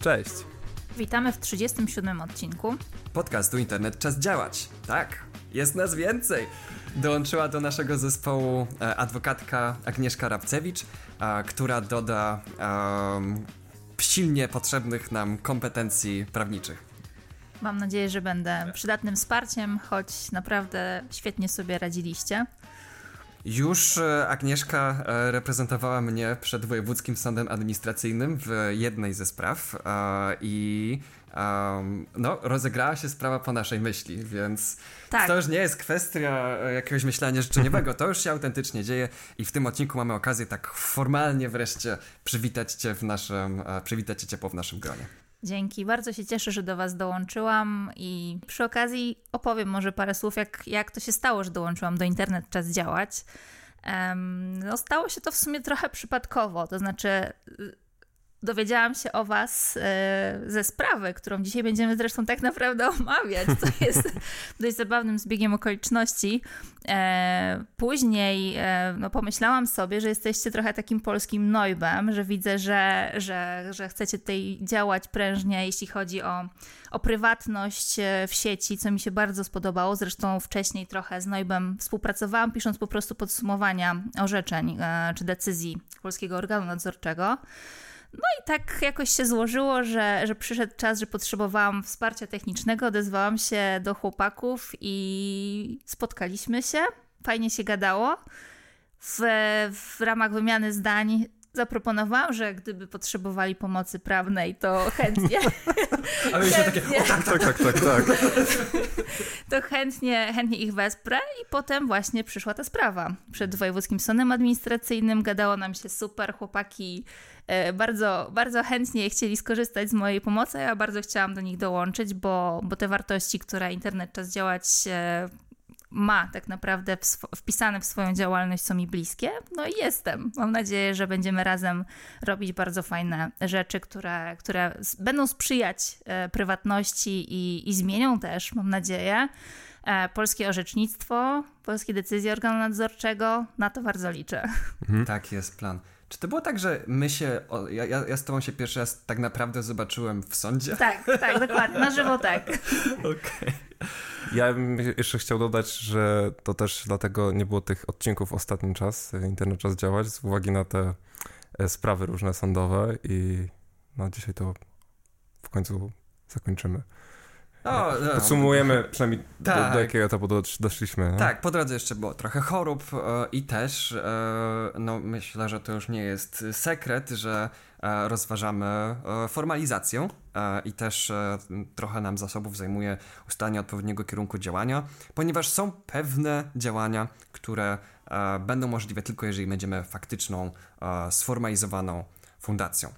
Cześć. Witamy w 37 odcinku podcastu Internet Czas Działać. Tak, jest nas więcej. Dołączyła do naszego zespołu e, adwokatka Agnieszka Rabcewicz, która doda silnie potrzebnych nam kompetencji prawniczych. Mam nadzieję, że będę przydatnym wsparciem, choć naprawdę świetnie sobie radziliście. Już e, Agnieszka e, reprezentowała mnie przed Wojewódzkim Sądem Administracyjnym w jednej ze spraw i no, rozegrała się sprawa po naszej myśli, więc tak. to już nie jest kwestia e, jakiegoś myślenia życzeniowego, to już się autentycznie dzieje i w tym odcinku mamy okazję tak formalnie wreszcie przywitać Cię w naszym, przywitać Cię ciepło w naszym gronie. Dzięki, bardzo się cieszę, że do Was dołączyłam i przy okazji opowiem może parę słów, jak, jak to się stało, że dołączyłam do Internet Czas Działać. Um, no, stało się to w sumie trochę przypadkowo, to znaczy dowiedziałam się o Was e, ze sprawy, którą dzisiaj będziemy zresztą tak naprawdę omawiać, co jest dość zabawnym zbiegiem okoliczności. E, później e, no, pomyślałam sobie, że jesteście trochę takim polskim Neubem, że widzę, że, że, że chcecie tutaj działać prężnie, jeśli chodzi o, o prywatność w sieci, co mi się bardzo spodobało. Zresztą wcześniej trochę z Neubem współpracowałam, pisząc po prostu podsumowania orzeczeń czy decyzji polskiego organu nadzorczego. No i tak jakoś się złożyło, że, że przyszedł czas, że potrzebowałam wsparcia technicznego, odezwałam się do chłopaków i spotkaliśmy się. Fajnie się gadało. W, w ramach wymiany zdań zaproponowałam, że gdyby potrzebowali pomocy prawnej, to chętnie. A my się takie, o tak, tak, tak, tak, tak. To chętnie, chętnie ich wesprę i potem właśnie przyszła ta sprawa. Przed Wojewódzkim Sądem Administracyjnym gadało nam się super, chłopaki e, bardzo, bardzo chętnie chcieli skorzystać z mojej pomocy, ja bardzo chciałam do nich dołączyć, bo, bo te wartości, które internet czas działać ma tak naprawdę wpisane w swoją działalność, są mi bliskie. No i jestem. Mam nadzieję, że będziemy razem robić bardzo fajne rzeczy, które, które będą sprzyjać e, prywatności i, i zmienią też, mam nadzieję, e, polskie orzecznictwo, polskie decyzje organu nadzorczego. Na to bardzo liczę. Mhm. Tak jest plan. Czy to było tak, że my się. O, ja, ja z tobą się pierwszy raz tak naprawdę zobaczyłem w sądzie? Tak, tak, dokładnie. Na żywo tak. Okej. Okay. Ja bym jeszcze chciał dodać, że to też dlatego nie było tych odcinków ostatni czas, internet czas działać, z uwagi na te e, sprawy różne sądowe i no dzisiaj to w końcu zakończymy. O, no. Podsumujemy przynajmniej tak. do, do, tak. jakiego etapu doszliśmy. No? Tak, po drodze jeszcze było trochę chorób e, i też e, no, myślę, że to już nie jest sekret, że e, rozważamy e, formalizację e, i też e, trochę nam zasobów zajmuje ustalenie odpowiedniego kierunku działania, ponieważ są pewne działania, które będą możliwe tylko jeżeli będziemy faktyczną, sformalizowaną fundacją.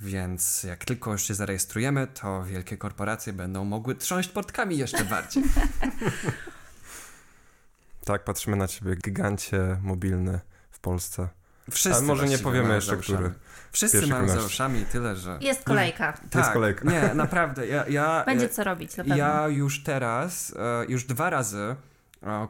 Więc jak tylko już się zarejestrujemy, to wielkie korporacje będą mogły trząść portkami jeszcze bardziej. tak, patrzymy na ciebie, gigancie mobilny w Polsce. Wszyscy Ale może nie powiemy jeszcze, który. Wszyscy mają za uszami tyle, że... Jest kolejka. Tak, jest kolejka. Nie, naprawdę. Ja, ja, Będzie co robić, na pewno. Ja już teraz, e, już dwa razy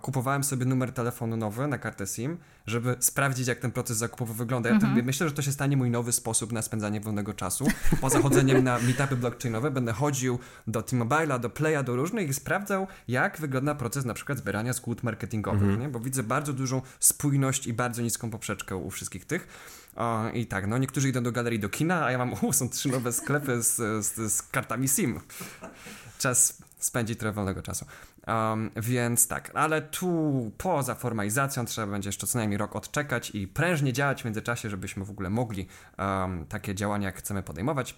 kupowałem sobie numer telefonu nowy na kartę SIM, żeby sprawdzić, jak ten proces zakupowy wygląda. Ja mhm. myślę, że to się stanie mój nowy sposób na spędzanie wolnego czasu. Poza chodzeniem na meetupy blockchainowe będę chodził do T-Mobile'a, do Playa, do różnych i sprawdzał, jak wygląda proces na przykład zbierania zgód marketingowych, mhm. nie? bo widzę bardzo dużą spójność i bardzo niską poprzeczkę u wszystkich tych. O, I tak, no niektórzy idą do galerii, do kina, a ja mam, u, są trzy nowe sklepy z, z, z kartami SIM. Czas spędzić trochę wolnego czasu. Um, więc tak, ale tu poza formalizacją trzeba będzie jeszcze co najmniej rok odczekać i prężnie działać w międzyczasie, żebyśmy w ogóle mogli um, takie działania, jak chcemy podejmować.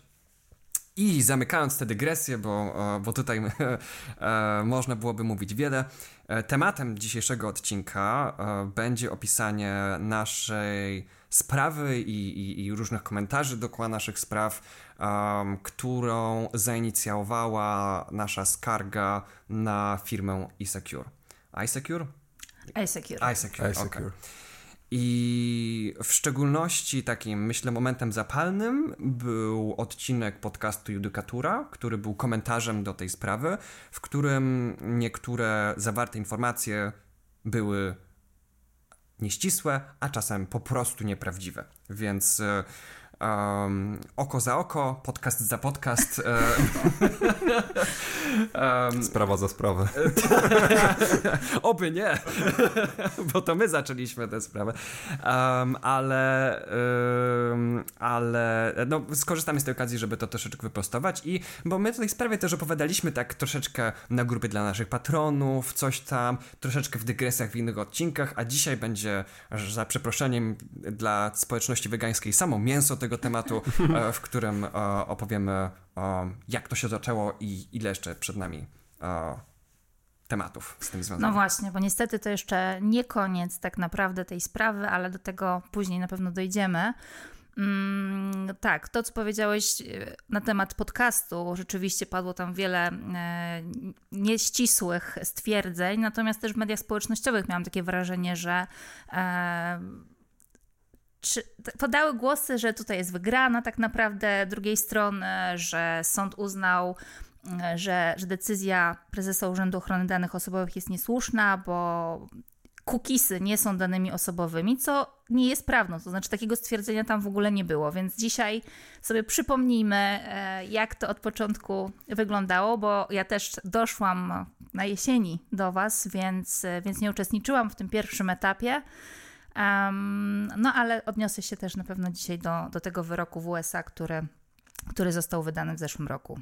I zamykając tę dygresję, bo, bo tutaj e, można byłoby mówić wiele, e, tematem dzisiejszego odcinka e, będzie opisanie naszej sprawy i, i, i różnych komentarzy dookoła naszych spraw, um, którą zainicjowała nasza skarga na firmę eSecure. iSecure? iSecure. iSecure, iSecure. Okay. I w szczególności takim, myślę, momentem zapalnym był odcinek podcastu Judykatura, który był komentarzem do tej sprawy, w którym niektóre zawarte informacje były nieścisłe, a czasem po prostu nieprawdziwe. Więc um, oko za oko, podcast za podcast. um, Sprawa za sprawę. Oby nie, bo to my zaczęliśmy tę sprawę. Um, ale ale no, skorzystamy z tej okazji, żeby to troszeczkę wyprostować i bo my tej sprawie też opowiadaliśmy tak troszeczkę na grupie dla naszych patronów, coś tam, troszeczkę w dygresjach w innych odcinkach, a dzisiaj będzie za przeproszeniem dla społeczności wegańskiej samo mięso tego tematu, e, w którym e, opowiemy jak to się zaczęło i ile jeszcze przed nami tematów z tym związanych. No właśnie, bo niestety to jeszcze nie koniec tak naprawdę tej sprawy, ale do tego później na pewno dojdziemy. Mm, tak, to co powiedziałeś e, na temat podcastu, rzeczywiście padło tam wiele e, nieścisłych stwierdzeń, natomiast też w mediach społecznościowych miałam takie wrażenie, że e, czy, podały głosy, że tutaj jest wygrana tak naprawdę drugiej strony, że sąd uznał, e, że, że decyzja prezesa Urzędu Ochrony Danych Osobowych jest niesłuszna, bo cookiesy nie są danymi osobowymi, co nie jest prawdą. To znaczy, takiego stwierdzenia tam w ogóle nie było. Więc dzisiaj sobie przypomnijmy, e, jak to od początku wyglądało, bo ja też doszłam na jesieni do Was, więc, e, więc nie uczestniczyłam w tym pierwszym etapie. Um, no ale odniosę się też na pewno dzisiaj do, do tego wyroku w USA, który, który został wydany w zeszłym roku.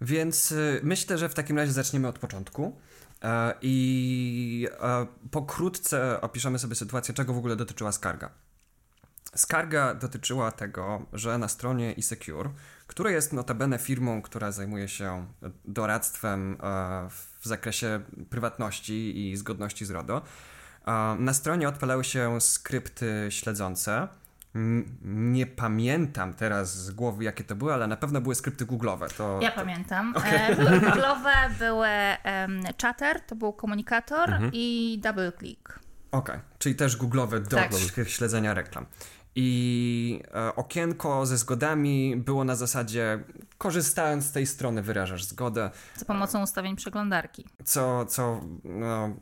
Więc y, myślę, że w takim razie zaczniemy od początku. E, I e, pokrótce opiszemy sobie sytuację, czego w ogóle dotyczyła skarga. Skarga dotyczyła tego, że na stronie eSecure, która jest notabene firmą, która zajmuje się doradztwem e, w zakresie prywatności i zgodności z RODO, na stronie odpalały się skrypty śledzące, nie pamiętam teraz z głowy, jakie to były, ale na pewno były skrypty googlowe. To, ja to... pamiętam. Okay. E, były googlowe, były um, Chatter, to był komunikator mhm. i DoubleClick. Okej, okay. czyli też googlowe do tak. śledzenia reklam. I e, okienko ze zgodami było na zasadzie, korzystając z tej strony, wyrażasz zgodę. Za pomocą ustawień przeglądarki. Co, co no,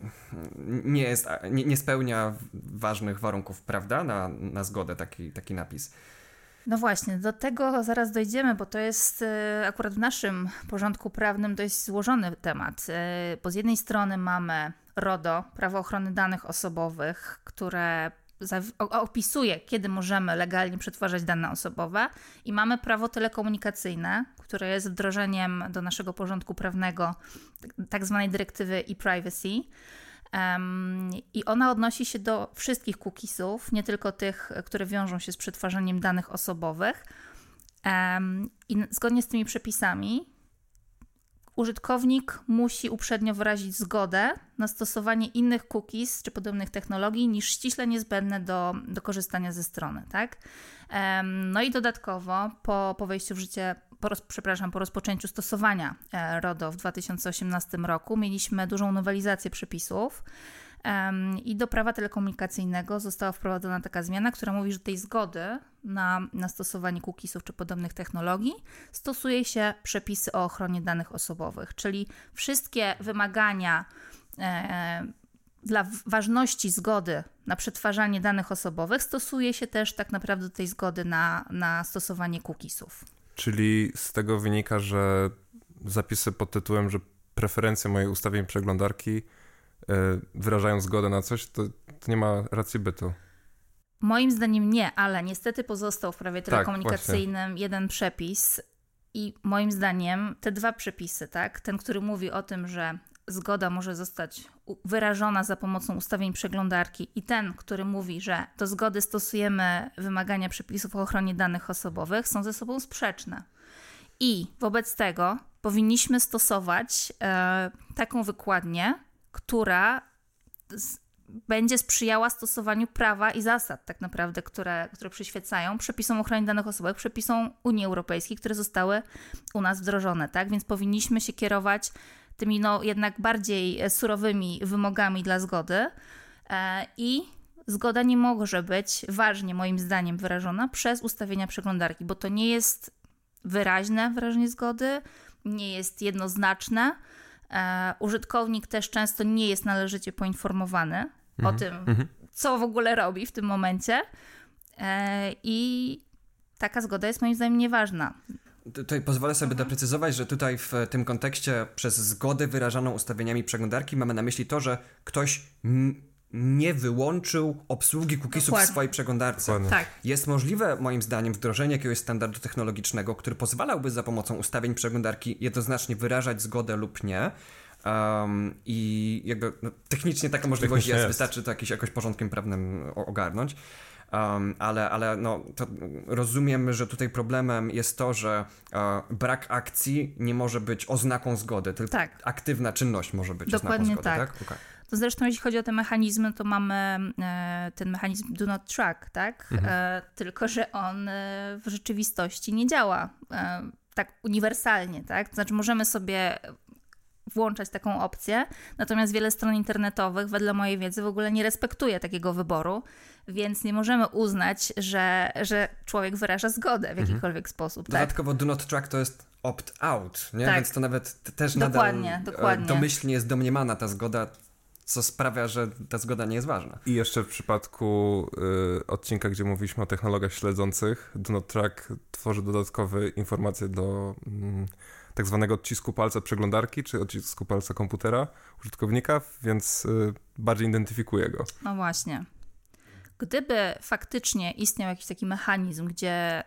nie, jest, nie, nie spełnia ważnych warunków, prawda, na, na zgodę taki, taki napis. No właśnie, do tego zaraz dojdziemy, bo to jest e, akurat w naszym porządku prawnym dość złożony temat. E, bo z jednej strony mamy RODO, Prawo Ochrony Danych Osobowych, które opisuje, kiedy możemy legalnie przetwarzać dane osobowe, i mamy prawo telekomunikacyjne, które jest wdrożeniem do naszego porządku prawnego tak zwanej dyrektywy e-privacy. Um, I ona odnosi się do wszystkich cookiesów, nie tylko tych, które wiążą się z przetwarzaniem danych osobowych. Um, I zgodnie z tymi przepisami, użytkownik musi uprzednio wyrazić zgodę na stosowanie innych cookies czy podobnych technologii niż ściśle niezbędne do, do korzystania ze strony. Tak? No i dodatkowo po, po wejściu w życie, po roz, przepraszam, po rozpoczęciu stosowania e, RODO w 2018 roku mieliśmy dużą nowelizację przepisów. I do prawa telekomunikacyjnego została wprowadzona taka zmiana, która mówi, że tej zgody na, na stosowanie cookiesów czy podobnych technologii stosuje się przepisy o ochronie danych osobowych, czyli wszystkie wymagania e, dla ważności zgody na przetwarzanie danych osobowych stosuje się też tak naprawdę do tej zgody na, na stosowanie cookiesów. Czyli z tego wynika, że zapisy pod tytułem, że preferencje mojej ustawień przeglądarki wyrażają zgodę na coś, to, to nie ma racji bytu. Moim zdaniem nie, ale niestety pozostał w prawie tak, telekomunikacyjnym tak, jeden przepis i moim zdaniem te dwa przepisy, tak, ten, który mówi o tym, że zgoda może zostać wyrażona za pomocą ustawień przeglądarki i ten, który mówi, że do zgody stosujemy wymagania przepisów o ochronie danych osobowych, są ze sobą sprzeczne. I wobec tego powinniśmy stosować e, taką wykładnię, która z, będzie sprzyjała stosowaniu prawa i zasad, tak naprawdę, które, które przyświecają przepisom ochrony danych osobowych, przepisom Unii Europejskiej, które zostały u nas wdrożone, tak? Więc powinniśmy się kierować tymi no, jednak bardziej surowymi wymogami dla zgody e, i zgoda nie może być ważnie, moim zdaniem, wyrażona przez ustawienia przeglądarki, bo to nie jest wyraźne wyrażenie zgody, nie jest jednoznaczne, E, użytkownik też często nie jest należycie poinformowany mhm. o tym, mhm. co w ogóle robi w tym momencie. E, I taka zgoda jest moim zdaniem nieważna. Tutaj pozwolę sobie mhm. doprecyzować, że tutaj w tym kontekście przez zgodę wyrażaną ustawieniami przeglądarki mamy na myśli to, że ktoś nie wyłączył obsługi cookiesów Dokładnie. w swojej przeglądarce. Tak. Jest możliwe, moim zdaniem, wdrożenie jakiegoś standardu technologicznego, który pozwalałby za pomocą ustawień przeglądarki jednoznacznie wyrażać zgodę lub nie. Um, I jakby no, technicznie taka możliwość jest, jest, wystarczy to jakiś, jakoś porządkiem prawnym ogarnąć. Um, ale ale no, rozumiem, że tutaj problemem jest to, że e, brak akcji nie może być oznaką zgody, tylko tak. aktywna czynność może być Dokładnie oznaką zgody, tak? tak? Okay. To zresztą jeśli chodzi o te mechanizmy, to mamy e, ten mechanizm do not track, tak? Mhm. E, tylko, że on e, w rzeczywistości nie działa tak uniwersalnie, tak? To znaczy możemy sobie włączać taką opcję, natomiast wiele stron internetowych, wedle mojej wiedzy, w ogóle nie respektuje takiego wyboru, więc nie możemy uznać, że, że człowiek wyraża zgodę w mhm. jakikolwiek mhm. sposób. Tak? Dodatkowo do not track to jest opt-out, nie? Tak. Więc to nawet też dokładnie, nadal dokładnie. domyślnie jest domniemana ta zgoda, co sprawia, że ta zgoda nie jest ważna. I jeszcze w przypadku y, odcinka, gdzie mówiliśmy o technologiach śledzących, do not track tworzy dodatkowe informacje do... Mm, tak zwanego odcisku palca przeglądarki, czy odcisku palca komputera użytkownika, więc y, bardziej identyfikuje go. No właśnie. Gdyby faktycznie istniał jakiś taki mechanizm, gdzie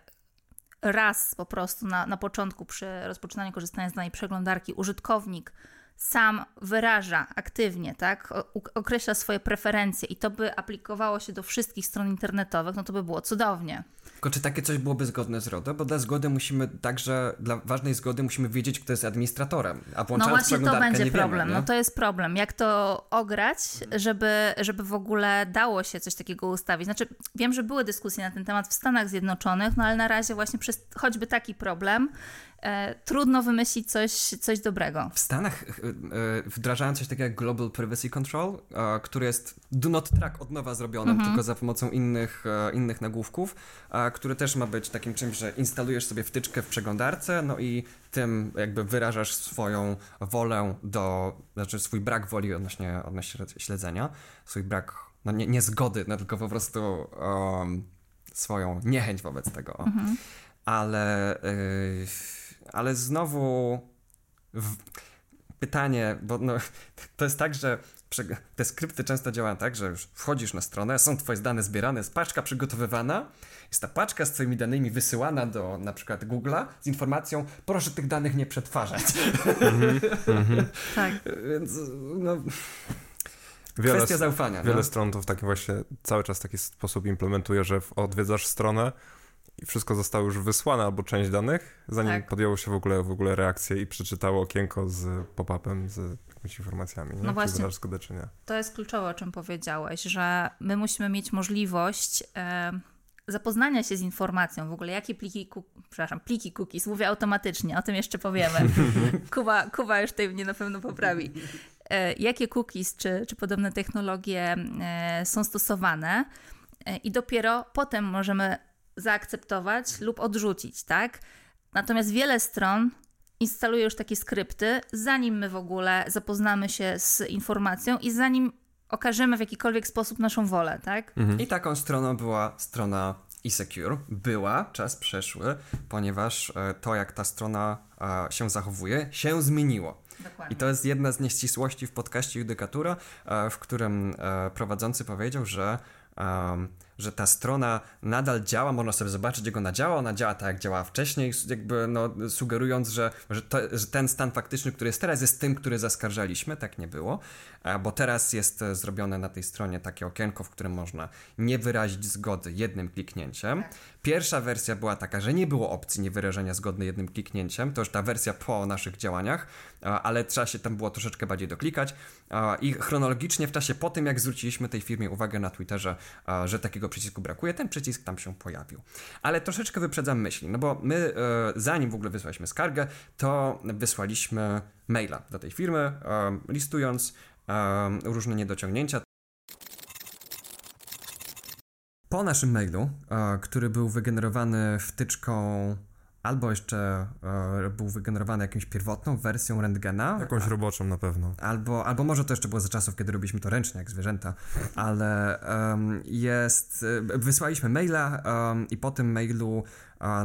raz po prostu na, na początku przy rozpoczynaniu korzystania z danej przeglądarki użytkownik sam wyraża aktywnie, tak, określa swoje preferencje i to by aplikowało się do wszystkich stron internetowych, no to by było cudownie. Tylko czy takie coś byłoby zgodne z RODO? Bo dla zgody musimy także, dla ważnej zgody musimy wiedzieć, kto jest administratorem, a No właśnie to będzie problem, wiemy, no to jest problem. Jak to ograć, żeby, żeby w ogóle dało się coś takiego ustawić? Znaczy, wiem, że były dyskusje na ten temat w Stanach Zjednoczonych, no ale na razie właśnie przez choćby taki problem trudno wymyślić coś, coś dobrego. W Stanach e, e, wdrażają coś takiego jak Global Privacy Control, e, który jest do not track od nowa zrobiony, mhm. tylko za pomocą innych, e, innych nagłówków, który też ma być takim czymś, że instalujesz sobie wtyczkę w przeglądarce, no i tym jakby wyrażasz swoją wolę do, znaczy swój brak woli odnośnie, odnośnie śledzenia, swój brak, no nie, nie zgody, no tylko po prostu um, swoją niechęć wobec tego. Mhm. Ale, yy, ale znowu w, pytanie, bo no, to jest tak, że te skrypty często działają tak, że już wchodzisz na stronę, są twoje dane zbierane, jest paczka przygotowywana, jest ta paczka z twoimi danymi wysyłana do na przykład Google'a z informacją, proszę tych danych nie przetwarzać. Mm -hmm. tak. Więc no... Wiele, Kwestia zaufania. Wiele no? stron to w taki właśnie cały czas taki sposób implementuje, że odwiedzasz stronę i wszystko zostało już wysłane albo część danych, zanim tak. podjęło się w ogóle, w ogóle reakcję i przeczytało okienko z pop-upem, z jakimiś informacjami. Nie? No właśnie. To jest kluczowe, o czym powiedziałeś, że my musimy mieć możliwość e, zapoznania się z informacją w ogóle, jakie pliki, przepraszam, pliki cookies, mówię automatycznie, o tym jeszcze powiemy. Kuba, Kuba już tutaj mnie na pewno poprawi. E, jakie cookies czy, czy podobne technologie e, są stosowane e, i dopiero potem możemy zaakceptować lub odrzucić, tak? Natomiast wiele stron instaluje już takie skrypty, zanim my w ogóle zapoznamy się z informacją i zanim okażemy w jakikolwiek sposób naszą wolę, tak? Mhm. I taką stroną była strona eSecure. Była, czas przeszły, ponieważ e, to, jak ta strona e, się zachowuje, się zmieniło. Dokładnie. I to jest jedna z nieścisłości w podcaście Judykatura, e, w którym prowadzący powiedział, że że ta strona nadal działa, można sobie zobaczyć, jak ona działa, ona działa tak, jak działała wcześniej, jakby no, sugerując, że, że, to, że ten stan faktyczny, który jest teraz, jest tym, który zaskarżaliśmy, tak nie było, bo teraz jest e, zrobione na tej stronie takie okienko, w którym można nie wyrazić zgody jednym kliknięciem. Tak. Pierwsza wersja była taka, że nie było opcji niewyrażenia zgody jednym kliknięciem, to już ta wersja po naszych działaniach, ale trzeba się tam było troszeczkę bardziej doklikać. I chronologicznie w czasie po tym, jak zwróciliśmy tej firmie uwagę na Twitterze, że takiego przycisku brakuje, ten przycisk tam się pojawił. Ale troszeczkę wyprzedzam myśli, no bo my e, zanim w ogóle wysłaliśmy skargę, to wysłaliśmy maila do tej firmy, e, listując różne niedociągnięcia. Po naszym mailu, który był wygenerowany wtyczką albo jeszcze e, był wygenerowany jakąś pierwotną wersją rentgena. Jakąś roboczą na pewno. Albo, albo może to jeszcze było za czasów, kiedy robiliśmy to ręcznie, jak zwierzęta, ale um, jest, e, wysłaliśmy maila um, i po tym mailu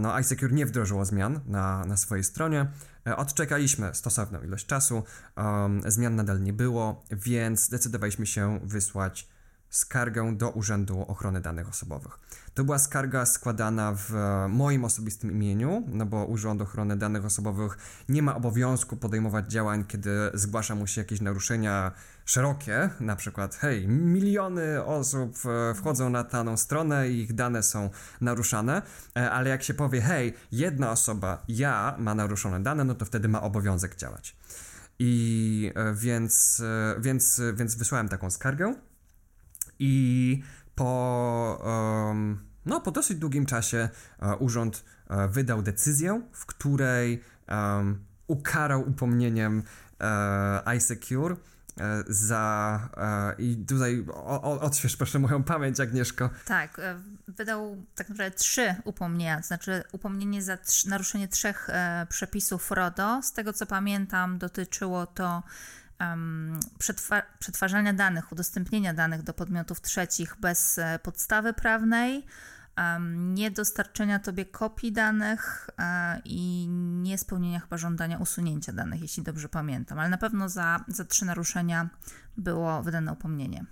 no, iSecure nie wdrożyło zmian na, na swojej stronie. E, odczekaliśmy stosowną ilość czasu, um, zmian nadal nie było, więc zdecydowaliśmy się wysłać skargę do Urzędu Ochrony Danych Osobowych. To była skarga składana w moim osobistym imieniu, no bo Urząd Ochrony Danych Osobowych nie ma obowiązku podejmować działań, kiedy zgłasza mu się jakieś naruszenia szerokie, na przykład hej, miliony osób e, wchodzą na daną stronę i ich dane są naruszane, e, ale jak się powie hej, jedna osoba, ja ma naruszone dane, no to wtedy ma obowiązek działać. I e, więc, więc, więc wysłałem taką skargę i po, um, no, po dosyć długim czasie uh, urząd uh, wydał decyzję, w której um, ukarał upomnieniem uh, iSecure za. I tutaj odśwież proszę moją pamięć, Agnieszko. Tak, wydał tak naprawdę trzy upomnienia, to znaczy upomnienie za trz, naruszenie trzech e, przepisów RODO. Z tego co pamiętam, dotyczyło to przetwa przetwarzania danych, udostępnienia danych do podmiotów trzecich bez e, podstawy prawnej, niedostarczenia tobie kopii danych e, i niespełnienia chyba żądania usunięcia danych, jeśli dobrze pamiętam, ale na pewno za, za trzy naruszenia było wydane upomnienie.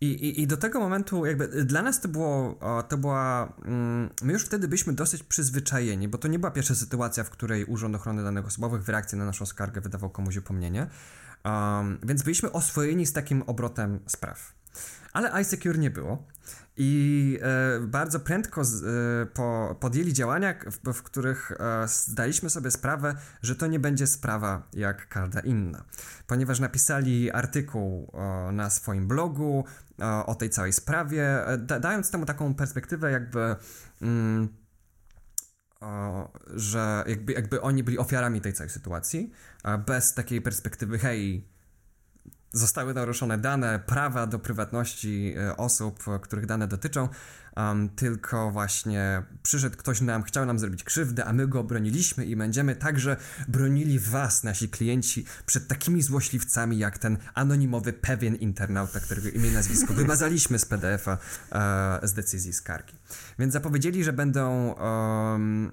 I, i, I do tego momentu, jakby dla nas to było, to była, mm, my już wtedy byliśmy dosyć przyzwyczajeni, bo to nie była pierwsza sytuacja, w której Urząd Ochrony Danych Osobowych w reakcji na naszą skargę wydawał komuś upomnienie. Um, więc byliśmy oswojeni z takim obrotem spraw. Ale iSecure nie było. I e, bardzo prędko z, e, po, podjęli działania, w, w których e, zdaliśmy sobie sprawę, że to nie będzie sprawa jak każda inna. Ponieważ napisali artykuł na swoim blogu o tej całej sprawie, e, da, dając temu taką perspektywę, jakby. Mm, o, że jakby, jakby oni byli ofiarami tej całej sytuacji, bez takiej perspektywy, hej, zostały naruszone dane, prawa do prywatności e, osób, których dane dotyczą, um, tylko właśnie przyszedł ktoś nam, chciał nam zrobić krzywdę, a my go obroniliśmy i będziemy także bronili was, nasi klienci, przed takimi złośliwcami jak ten anonimowy pewien internauta, którego imię i nazwisko wymazaliśmy z PDF-a e, z decyzji skargi. Więc zapowiedzieli, że będą, um,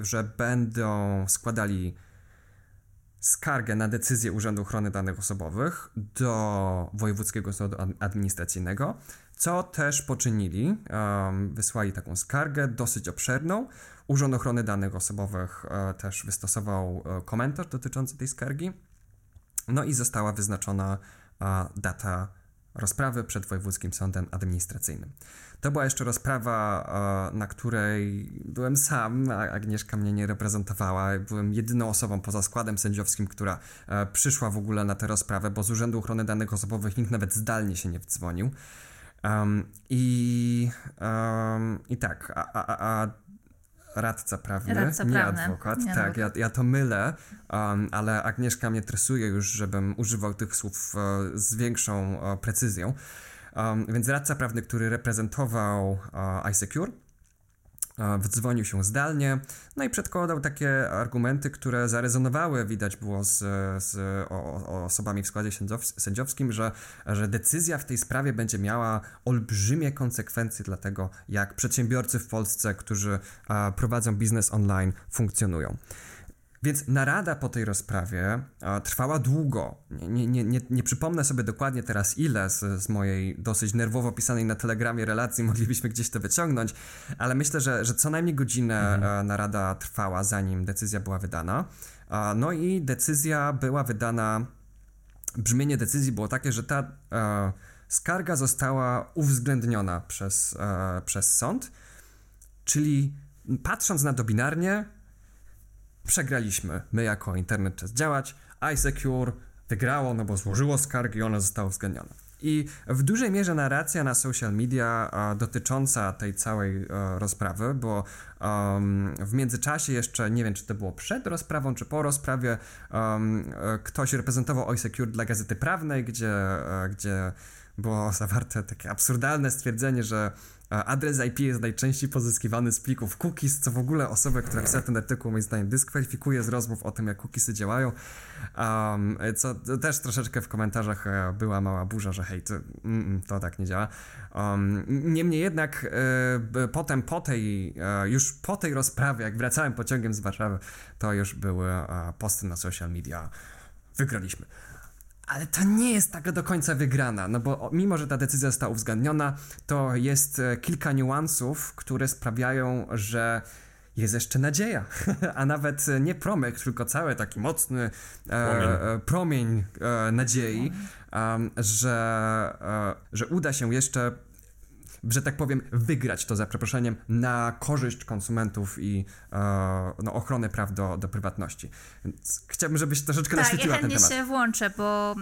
że będą składali skargę na decyzję Urzędu Ochrony Danych Osobowych do Wojewódzkiego Sądu Administracyjnego, co też poczynili. Wysłali taką skargę dosyć obszerną. Urząd Ochrony Danych Osobowych um, też wystosował um, komentarz dotyczący tej skargi. No i została wyznaczona data rozprawy przed Wojewódzkim Sądem Administracyjnym. To była jeszcze rozprawa, e, na której byłem sam, a Agnieszka mnie nie reprezentowała. Byłem jedyną osobą poza składem sędziowskim, która e, przyszła w ogóle na tę rozprawę, bo z Urzędu Ochrony Danych Osobowych nikt nawet zdalnie się nie wdzwonił. Um, i, um, I tak, a, a, a radca prawny, radca nie prawny. adwokat. Nie tak, ja, ja to mylę, um, ale Agnieszka mnie tresuje już, żebym używał tych słów uh, z większą precyzją. Um, więc radca prawny, który reprezentował uh, iSecure, wdzwonił się zdalnie, no i przedkładał takie argumenty, które zarezonowały, widać było z, z o, o osobami w składzie sędziowskim, że, że decyzja w tej sprawie będzie miała olbrzymie konsekwencje dla tego, jak przedsiębiorcy w Polsce, którzy a, prowadzą biznes online, funkcjonują. Więc narada po tej rozprawie a, trwała długo. Nie, nie, nie, nie przypomnę sobie dokładnie teraz ile z, z mojej dosyć nerwowo pisanej na telegramie relacji moglibyśmy gdzieś to wyciągnąć, ale myślę, że, że co najmniej godzinę mhm. a, narada trwała, zanim decyzja była wydana. A, no i decyzja była wydana. Brzmienie decyzji było takie, że ta skarga została uwzględniona przez, przez sąd, czyli patrząc na to binarnie, przegraliśmy. My jako internet czas działać, iSecure wygrało, no bo złożyło skargi i ona została uwzględniona. I w dużej mierze narracja na social media a, dotycząca tej całej a, e, rozprawy, bo um, w międzyczasie jeszcze, nie wiem czy to było przed rozprawą, czy po rozprawie, um, ktoś reprezentował iSecure dla Gazety Prawnej, gdzie, a, e, gdzie było zawarte takie absurdalne stwierdzenie, że adres IP jest najczęściej pozyskiwany z plików cookies, co w ogóle osobę, która pisała ten artykuł, moim zdaniem, dyskwalifikuje z rozmów o tym, jak cookiesy działają. Um, co też troszeczkę w komentarzach e, była mała burza, że hej, to, to tak nie działa. Um, niemniej jednak e, potem po tej, e, już po tej rozprawie, jak wracałem pociągiem z Warszawy, to już były posty na social media. Wygraliśmy. Ale to nie jest taka do końca wygrana, no bo mimo, że ta decyzja została uwzględniona, to jest e, kilka niuansów, które sprawiają, że jest jeszcze nadzieja, a nawet nie promyk, tylko cały taki mocny promień, e, promień e, nadziei, e, że, że uda się jeszcze że tak powiem, wygrać to za przeproszeniem na korzyść konsumentów i e, no, ochronę praw do, do prywatności. Więc chciałbym, żebyś troszeczkę tak, naświetliła ja ten temat. Tak, się włączę, bo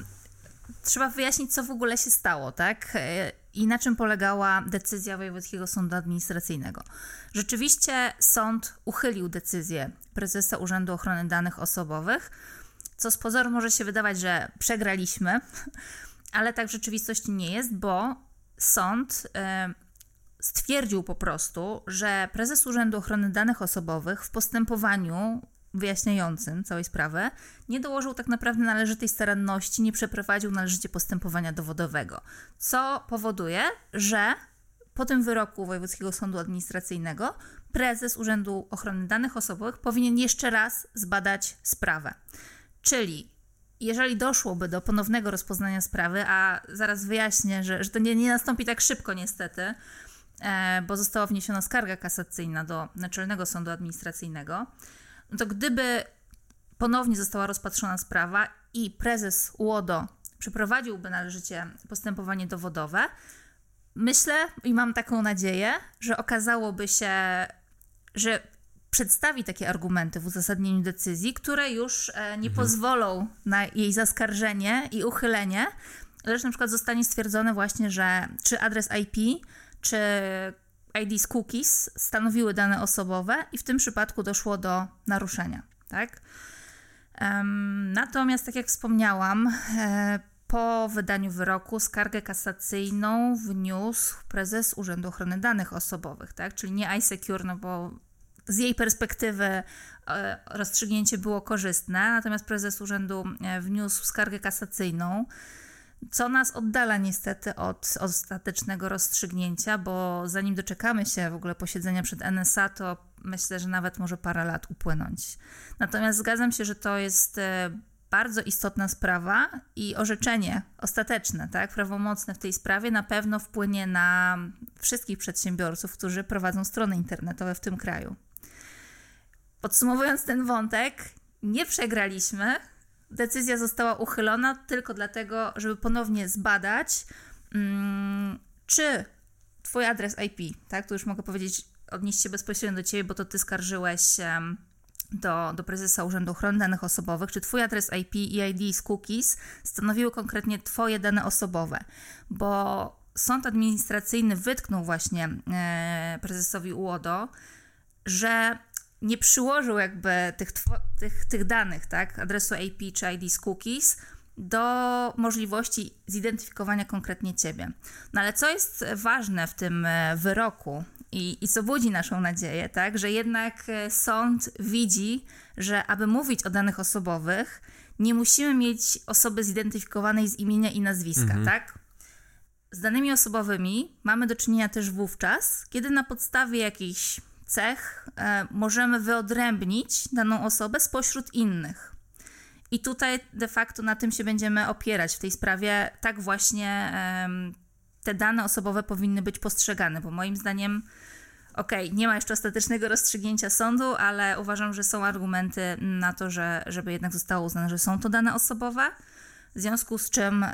trzeba wyjaśnić, co w ogóle się stało, tak? E, I na czym polegała decyzja Wojewódzkiego Sądu Administracyjnego. Rzeczywiście sąd uchylił decyzję prezesa Urzędu Ochrony Danych Osobowych, co z pozoru może się wydawać, że przegraliśmy, ale tak w rzeczywistości nie jest, bo sąd e, stwierdził po prostu, że prezes Urzędu Ochrony Danych Osobowych w postępowaniu wyjaśniającym całej sprawy nie dołożył tak naprawdę należytej staranności, nie przeprowadził należycie postępowania dowodowego, co powoduje, że po tym wyroku Wojewódzkiego Sądu Administracyjnego prezes Urzędu Ochrony Danych Osobowych powinien jeszcze raz zbadać sprawę. Czyli jeżeli doszłoby do ponownego rozpoznania sprawy, a zaraz wyjaśnię, że, że to nie, nie nastąpi tak szybko niestety, e, bo została wniesiona skarga kasacyjna do Naczelnego Sądu Administracyjnego, to gdyby ponownie została rozpatrzona sprawa i prezes UODO przeprowadziłby należycie postępowanie dowodowe, myślę i mam taką nadzieję, że okazałoby się, że przedstawi takie argumenty w uzasadnieniu decyzji, które już e, nie mhm. pozwolą na jej zaskarżenie i uchylenie, lecz na przykład zostanie stwierdzone właśnie, że czy adres IP, czy ID z cookies stanowiły dane osobowe i w tym przypadku doszło do naruszenia, tak? Natomiast, tak jak wspomniałam, e, po wydaniu wyroku skargę kasacyjną wniósł prezes Urzędu Ochrony Danych Osobowych, tak? czyli nie iSecure, no bo z jej perspektywy e, rozstrzygnięcie było korzystne, natomiast prezes urzędu e, wniósł skargę kasacyjną, co nas oddala niestety od ostatecznego rozstrzygnięcia, bo zanim doczekamy się w ogóle posiedzenia przed NSA, to myślę, że nawet może parę lat upłynąć. Natomiast zgadzam się, że to jest e, bardzo istotna sprawa i orzeczenie ostateczne, tak, prawomocne w tej sprawie na pewno wpłynie na wszystkich przedsiębiorców, którzy prowadzą strony internetowe w tym kraju. Podsumowując ten wątek, nie przegraliśmy. Decyzja została uchylona tylko dlatego, żeby ponownie zbadać, mm, czy Twój adres IP, tak, tu już mogę powiedzieć, odnieść się bezpośrednio do Ciebie, bo to Ty skarżyłeś do, do prezesa Urzędu Ochrony Danych Osobowych, czy Twój adres IP i ID z cookies stanowiły konkretnie Twoje dane osobowe, bo sąd administracyjny wytknął właśnie e, prezesowi UODO, że nie przyłożył jakby tych, tych, tych danych, tak, adresu IP czy ID z cookies do możliwości zidentyfikowania konkretnie Ciebie. No ale co jest ważne w tym e, wyroku i, i co budzi naszą nadzieję, tak, że jednak e, sąd widzi, że aby mówić o danych osobowych, nie musimy mieć osoby zidentyfikowanej z imienia i nazwiska, mhm. tak? Z danymi osobowymi mamy do czynienia też wówczas, kiedy na podstawie jakichś cech e, możemy wyodrębnić daną osobę spośród innych. I tutaj de facto na tym się będziemy opierać w tej sprawie. Tak właśnie te dane osobowe powinny być postrzegane, bo moim zdaniem, okej, okay, nie ma jeszcze ostatecznego rozstrzygnięcia sądu, ale uważam, że są argumenty na to, że, żeby jednak zostało uznane, że są to dane osobowe, w związku z czym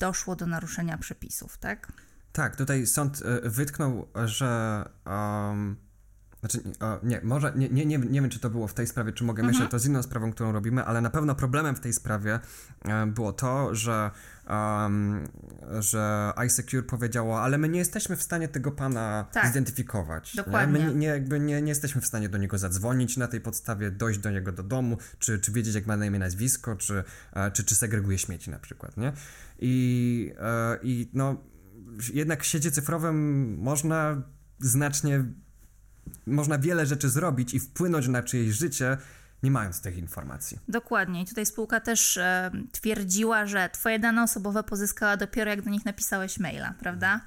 doszło do naruszenia przepisów, tak? Tak, tutaj sąd e, wytknął, że um, Znaczy, o, nie, może, nie, nie, nie, nie wiem, czy to było w tej sprawie, czy mogę mhm. myśleć, to z inną sprawą, którą robimy, ale na pewno problemem w tej sprawie e, było to, że, um, że iSecure powiedziało, ale my nie jesteśmy w stanie tego pana tak. zidentyfikować. Dokładnie. Nie? My nie, jakby nie, nie jesteśmy w stanie do niego zadzwonić na tej podstawie, dojść do niego do domu, czy, czy wiedzieć, jak ma na imię, nazwisko, czy, e, czy, czy segreguje śmieci na przykład, nie? I, e, i no, jednak w sieci cyfrowym można znacznie można wiele rzeczy zrobić i wpłynąć na czyjeś życie, nie mając tych informacji. Dokładnie. I tutaj spółka też e, twierdziła, że twoje dane osobowe pozyskała dopiero jak do nich napisałeś maila, prawda?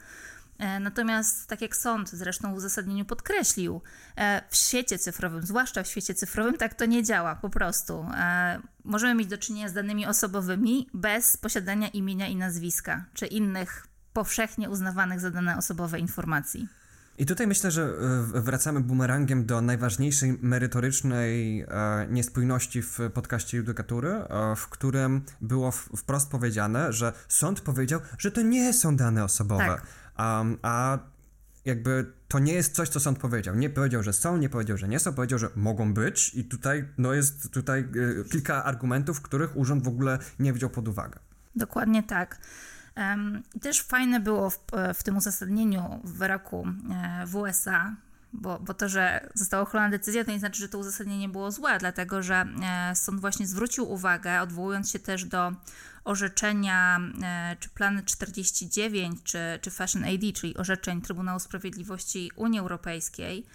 E, natomiast, tak jak sąd zresztą w uzasadnieniu podkreślił, e, w świecie cyfrowym, zwłaszcza w świecie cyfrowym, tak to nie działa po prostu. E, możemy mieć do czynienia z danymi osobowymi bez posiadania imienia i nazwiska, czy innych powszechnie uznawanych za dane osobowe informacji. I tutaj myślę, że e, wracamy bumerangiem do najważniejszej merytorycznej e, niespójności w podcaście Judykatury, e, w którym było wprost powiedziane, że sąd powiedział, że to nie są dane osobowe. Tak. A jakby to nie jest coś, co sąd powiedział. Nie powiedział, że są, nie powiedział, że nie są, powiedział, że mogą być i tutaj no jest tutaj kilka argumentów, których urząd w ogóle nie wziął pod uwagę. Dokładnie tak. Też fajne było w, w tym uzasadnieniu w wyroku e, w USA, bo, bo to, że została uchylona decyzja, to nie znaczy, że to uzasadnienie było złe, dlatego że e, sąd właśnie zwrócił uwagę, odwołując się też do orzeczenia e, czy plany 49, czy, czy Fashion AD, czyli orzeczeń Trybunału Sprawiedliwości Unii Europejskiej,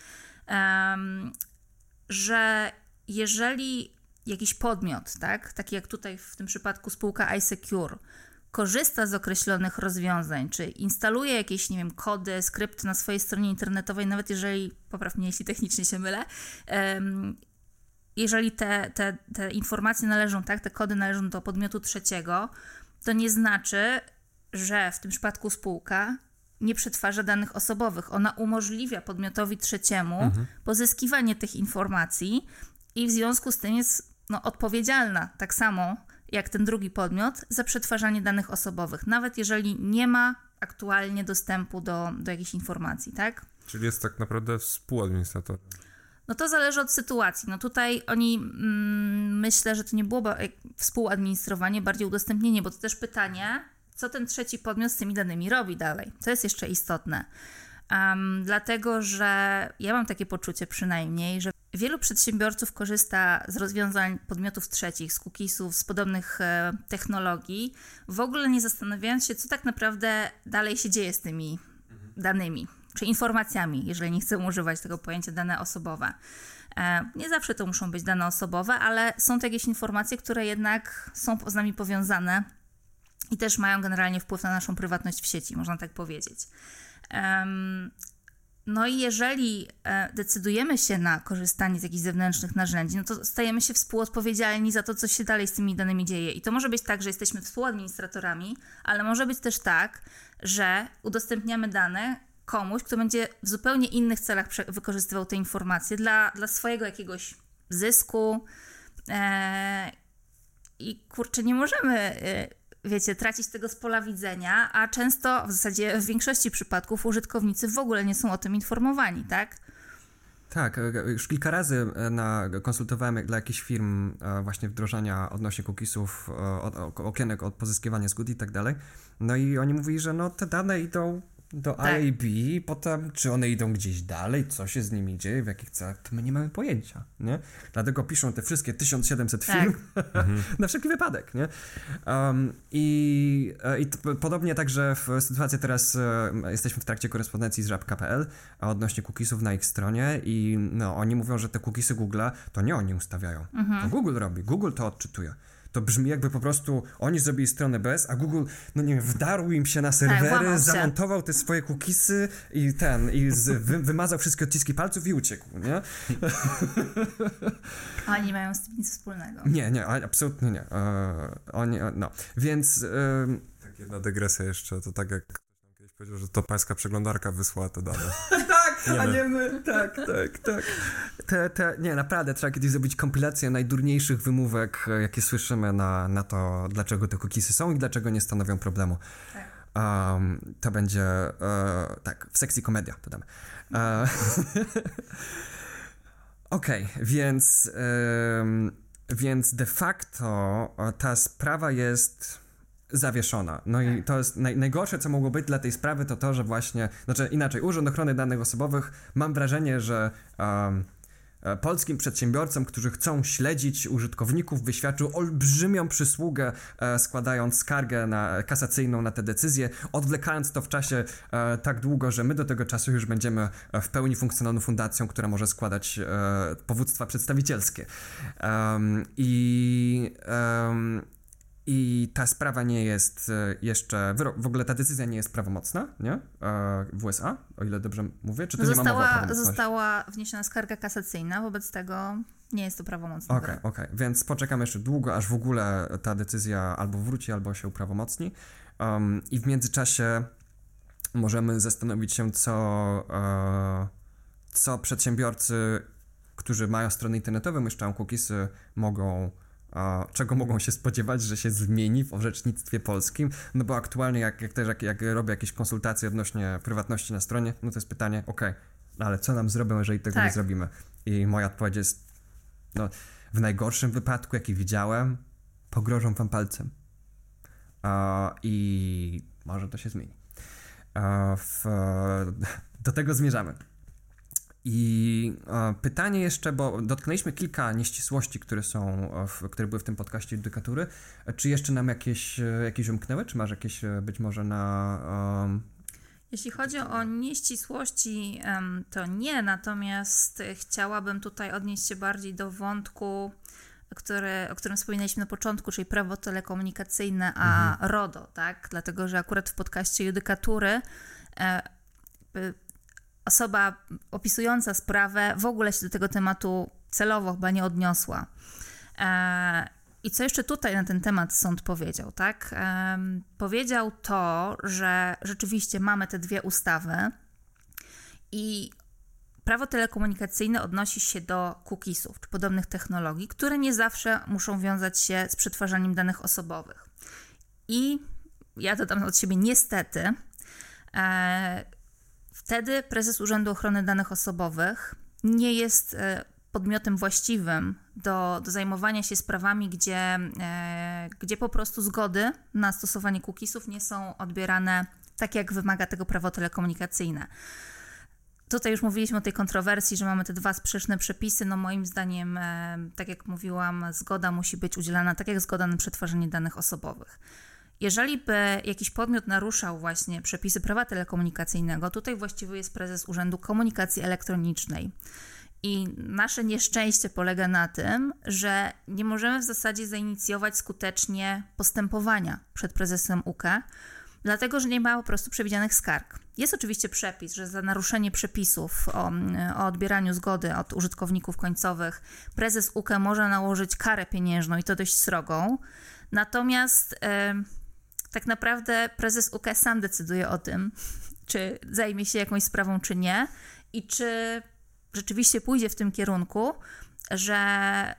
że jeżeli jakiś podmiot, tak, taki jak tutaj w tym przypadku spółka iSecure, korzysta z określonych rozwiązań, czy instaluje jakieś, nie wiem, kody, skrypty na swojej stronie internetowej, nawet jeżeli, popraw mnie, jeśli technicznie się mylę, jeżeli te, te, te informacje należą, tak, te kody należą do podmiotu trzeciego, to nie znaczy, że w tym przypadku spółka nie przetwarza danych osobowych. Ona umożliwia podmiotowi trzeciemu mhm. pozyskiwanie tych informacji i w związku z tym jest no, odpowiedzialna tak samo jak ten drugi podmiot za przetwarzanie danych osobowych, nawet jeżeli nie ma aktualnie dostępu do, do jakichś informacji, tak? Czyli jest tak naprawdę współadministratorem. No to zależy od sytuacji. No tutaj oni, mm, myślę, że to nie było współadministrowanie, bardziej udostępnienie, bo to też pytanie, co ten trzeci podmiot z tymi danymi robi dalej. To jest jeszcze istotne. Um, dlatego, że ja mam takie poczucie przynajmniej, że wielu przedsiębiorców korzysta z rozwiązań podmiotów trzecich, z cookiesów, z podobnych e, technologii, w ogóle nie zastanawiając się, co tak naprawdę dalej się dzieje z tymi danymi, czy informacjami, jeżeli nie chcę używać tego pojęcia dane osobowe. E, nie zawsze to muszą być dane osobowe, ale są to jakieś informacje, które jednak są z nami powiązane i też mają generalnie wpływ na naszą prywatność w sieci, można tak powiedzieć. No i jeżeli e, decydujemy się na korzystanie z jakichś zewnętrznych narzędzi, no to stajemy się współodpowiedzialni za to, co się dalej z tymi danymi dzieje. I to może być tak, że jesteśmy współadministratorami, ale może być też tak, że udostępniamy dane komuś, kto będzie w zupełnie innych celach wykorzystywał te informacje dla, dla swojego jakiegoś zysku. E, I kurczę, nie możemy e, wiecie, tracić tego z pola widzenia, a często, w zasadzie w większości przypadków, użytkownicy w ogóle nie są o tym informowani, tak? Tak, e, już kilka razy e, na, konsultowałem dla jakichś firm e, właśnie wdrożenia odnośnie cookiesów, okienek od pozyskiwania zgód i tak dalej. No i oni mówili, że no te dane idą do tak. IAB, potem czy one idą gdzieś dalej, co się z nimi dzieje, w jakich celach, to my nie mamy pojęcia, nie? Dlatego piszą te wszystkie 1700 tak. mhm. na wszelki wypadek, nie? Um, I e, i podobnie także w sytuacji teraz e, jesteśmy w trakcie korespondencji z żabka.pl odnośnie cookiesów na ich stronie i no, oni mówią, że te cookiesy Google'a to nie oni ustawiają, mhm. to Google robi, Google to odczytuje to brzmi jakby po prostu oni zrobili stronę bez, a Google, no nie wiem, wdarł im się na serwery, tak, zamontował te swoje cookiesy i ten, i z, wy, wymazał wszystkie odciski palców i uciekł, nie? Oni mają z tym nic wspólnego. Nie, nie, absolutnie nie. E, oni, e, no, więc... E, tak, jedna dygresja jeszcze, to tak jak powiedział, że to pańska przeglądarka wysłała te dane. tak, nie a nie my. Tak, tak, tak. Te, te, nie, naprawdę trzeba kiedyś zrobić kompilację najdurniejszych wymówek, jakie słyszymy na, na to, dlaczego te cookiesy są i dlaczego nie stanowią problemu. Tak. Um, to będzie, e, tak, w sekcji komedia to damy. E, Okej, okay, więc, więc de facto ta sprawa jest zawieszona. No i to jest naj, najgorsze, co mogło być dla tej sprawy, to to, że właśnie, znaczy inaczej, Urząd Ochrony Danych Osobowych, mam wrażenie, że um, polskim przedsiębiorcom, którzy chcą śledzić użytkowników, wyświadczył olbrzymią przysługę, e, składając skargę na, kasacyjną na te decyzje, odwlekając to w czasie e, tak długo, że my do tego czasu już będziemy w pełni funkcjonalną fundacją, która może składać e, powództwa przedstawicielskie. Um, I um, i ta sprawa nie jest e, jeszcze, w ogóle ta decyzja nie jest prawomocna, nie? E, w USA, o ile dobrze mówię, czy to została, nie ma Została wniesiona skarga kasacyjna, wobec tego nie jest to prawomocne. Okej, okay, okej, okay. więc poczekam jeszcze długo, aż w ogóle ta decyzja albo wróci, albo się uprawomocni. Um, I w międzyczasie możemy zastanowić się, co, e, co przedsiębiorcy, którzy mają strony internetowe, umieszczają cookiesy, mogą czego mogą się spodziewać, że się zmieni w orzecznictwie polskim? No bo aktualnie, jak, jak też jak, jak robię jakieś konsultacje odnośnie prywatności na stronie, no to jest pytanie, ok, no ale co nam zrobią, jeżeli tego tak. nie zrobimy? I moja odpowiedź jest, no, w najgorszym wypadku, jaki widziałem, pogrożą wam palcem. I może to się zmieni. w, do tego zmierzamy. I e, pytanie jeszcze, bo dotknęliśmy kilka nieścisłości, które są, e, w, które były w tym podcaście judykatury. Czy jeszcze nam jakieś, e, jakieś umknęły? Czy masz jakieś być może na. Um... Jeśli chodzi o nieścisłości, to nie, natomiast chciałabym tutaj odnieść się bardziej do wątku, który, o którym wspominaliśmy na początku, czyli prawo telekomunikacyjne, a mhm. RODO, tak? Dlatego, że akurat w podcaście judykatury osoba opisująca sprawę w ogóle się do tego tematu celowo chyba nie odniosła. E, I co jeszcze tutaj na ten temat sąd powiedział, tak? E, powiedział to, że rzeczywiście mamy te dwie ustawy i prawo telekomunikacyjne odnosi się do cookiesów czy podobnych technologii, które nie zawsze muszą wiązać się z przetwarzaniem danych osobowych. I ja dodam od siebie niestety, e, Wtedy prezes Urzędu Ochrony Danych Osobowych nie jest e, podmiotem właściwym do, do zajmowania się sprawami, gdzie, e, gdzie po prostu zgody na stosowanie cookiesów nie są odbierane tak, jak wymaga tego prawo telekomunikacyjne. Tutaj już mówiliśmy o tej kontrowersji, że mamy te dwa sprzeczne przepisy. No moim zdaniem, e, tak jak mówiłam, zgoda musi być udzielana tak jak zgoda na przetwarzanie danych osobowych. Jeżeli by jakiś podmiot naruszał właśnie przepisy prawa telekomunikacyjnego, tutaj właściwy jest prezes Urzędu Komunikacji Elektronicznej. I nasze nieszczęście polega na tym, że nie możemy w zasadzie zainicjować skutecznie postępowania przed prezesem UK, dlatego że nie ma po prostu przewidzianych skarg. Jest oczywiście przepis, że za naruszenie przepisów o, o odbieraniu zgody od użytkowników końcowych prezes UK może nałożyć karę pieniężną i to dość srogą. Natomiast. Yy, tak naprawdę prezes UK sam decyduje o tym, czy zajmie się jakąś sprawą, czy nie, i czy rzeczywiście pójdzie w tym kierunku, że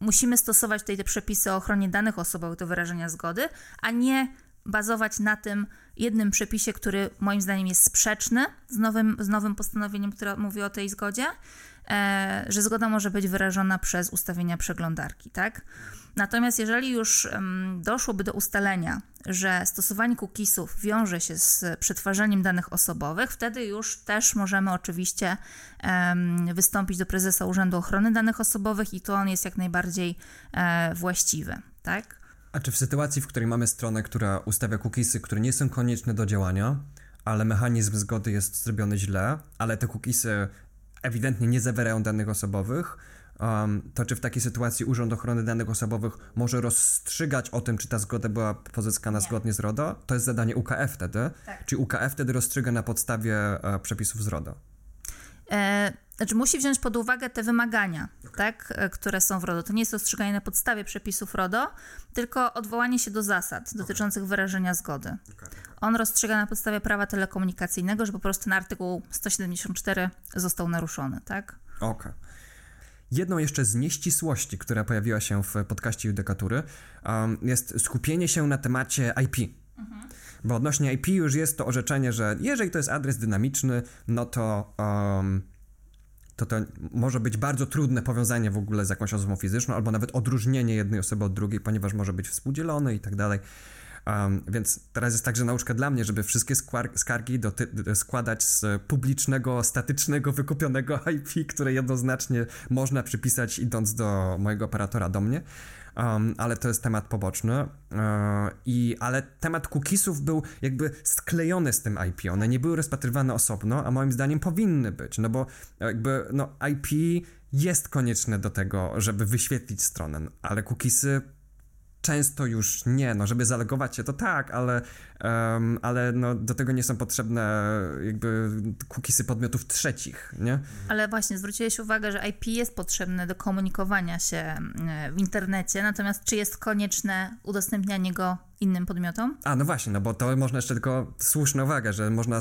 musimy stosować tutaj te przepisy o ochronie danych osobowych do wyrażenia zgody, a nie bazować na tym jednym przepisie, który moim zdaniem jest sprzeczny z nowym, z nowym postanowieniem, które mówi o tej zgodzie, że zgoda może być wyrażona przez ustawienia przeglądarki, tak? Natomiast jeżeli już doszłoby do ustalenia, że stosowanie cookiesów wiąże się z przetwarzaniem danych osobowych, wtedy już też możemy oczywiście wystąpić do prezesa Urzędu Ochrony Danych Osobowych i to on jest jak najbardziej e, właściwy, tak? A czy w sytuacji, w której mamy stronę, która ustawia cookiesy, które nie są konieczne do działania, ale mechanizm zgody jest zrobiony źle, ale te cookiesy ewidentnie nie zawierają danych osobowych, um, to czy w takiej sytuacji Urząd Ochrony Danych Osobowych może rozstrzygać o tym, czy ta zgoda była pozyskana Nie. zgodnie z RODO? To jest zadanie UKF wtedy. Tak. Czy UKF wtedy rozstrzyga na podstawie e, przepisów z RODO? E, znaczy musi wziąć pod uwagę te wymagania, okay. tak, e, które są w RODO. To nie jest rozstrzyganie na podstawie przepisów RODO, tylko odwołanie się do zasad okay. dotyczących wyrażenia zgody. Okay. On rozstrzyga na podstawie prawa telekomunikacyjnego, że po prostu na artykuł 174 został naruszony, tak? Okej. Okay. Jedną jeszcze z nieścisłości, która pojawiła się w podcaście Judykatury, um, jest skupienie się na temacie IP. Mhm. Bo odnośnie IP już jest to orzeczenie, że jeżeli to jest adres dynamiczny, no to, um, to to może być bardzo trudne powiązanie w ogóle z jakąś osobą fizyczną, albo nawet odróżnienie jednej osoby od drugiej, ponieważ może być współdzielony i tak dalej. Um, więc teraz jest także nauczka dla mnie, żeby wszystkie skargi składać z publicznego, statycznego, wykupionego IP, które jednoznacznie można przypisać idąc do mojego operatora do mnie. Um, ale to jest temat poboczny. Uh, i, ale temat cookiesów był jakby sklejony z tym IP. One nie były rozpatrywane osobno, a moim zdaniem powinny być, no bo jakby no, IP jest konieczne do tego, żeby wyświetlić stronę, ale cookiesy często już nie, no żeby zalogować się to tak, ale, um, ale no, do tego nie są potrzebne jakby cookiesy podmiotów trzecich, nie? Ale właśnie zwróciłeś uwagę, że IP jest potrzebne do komunikowania się w internecie, natomiast czy jest konieczne udostępnianie go innym podmiotom? A, no właśnie, no bo to można jeszcze tylko słuszna uwaga, że można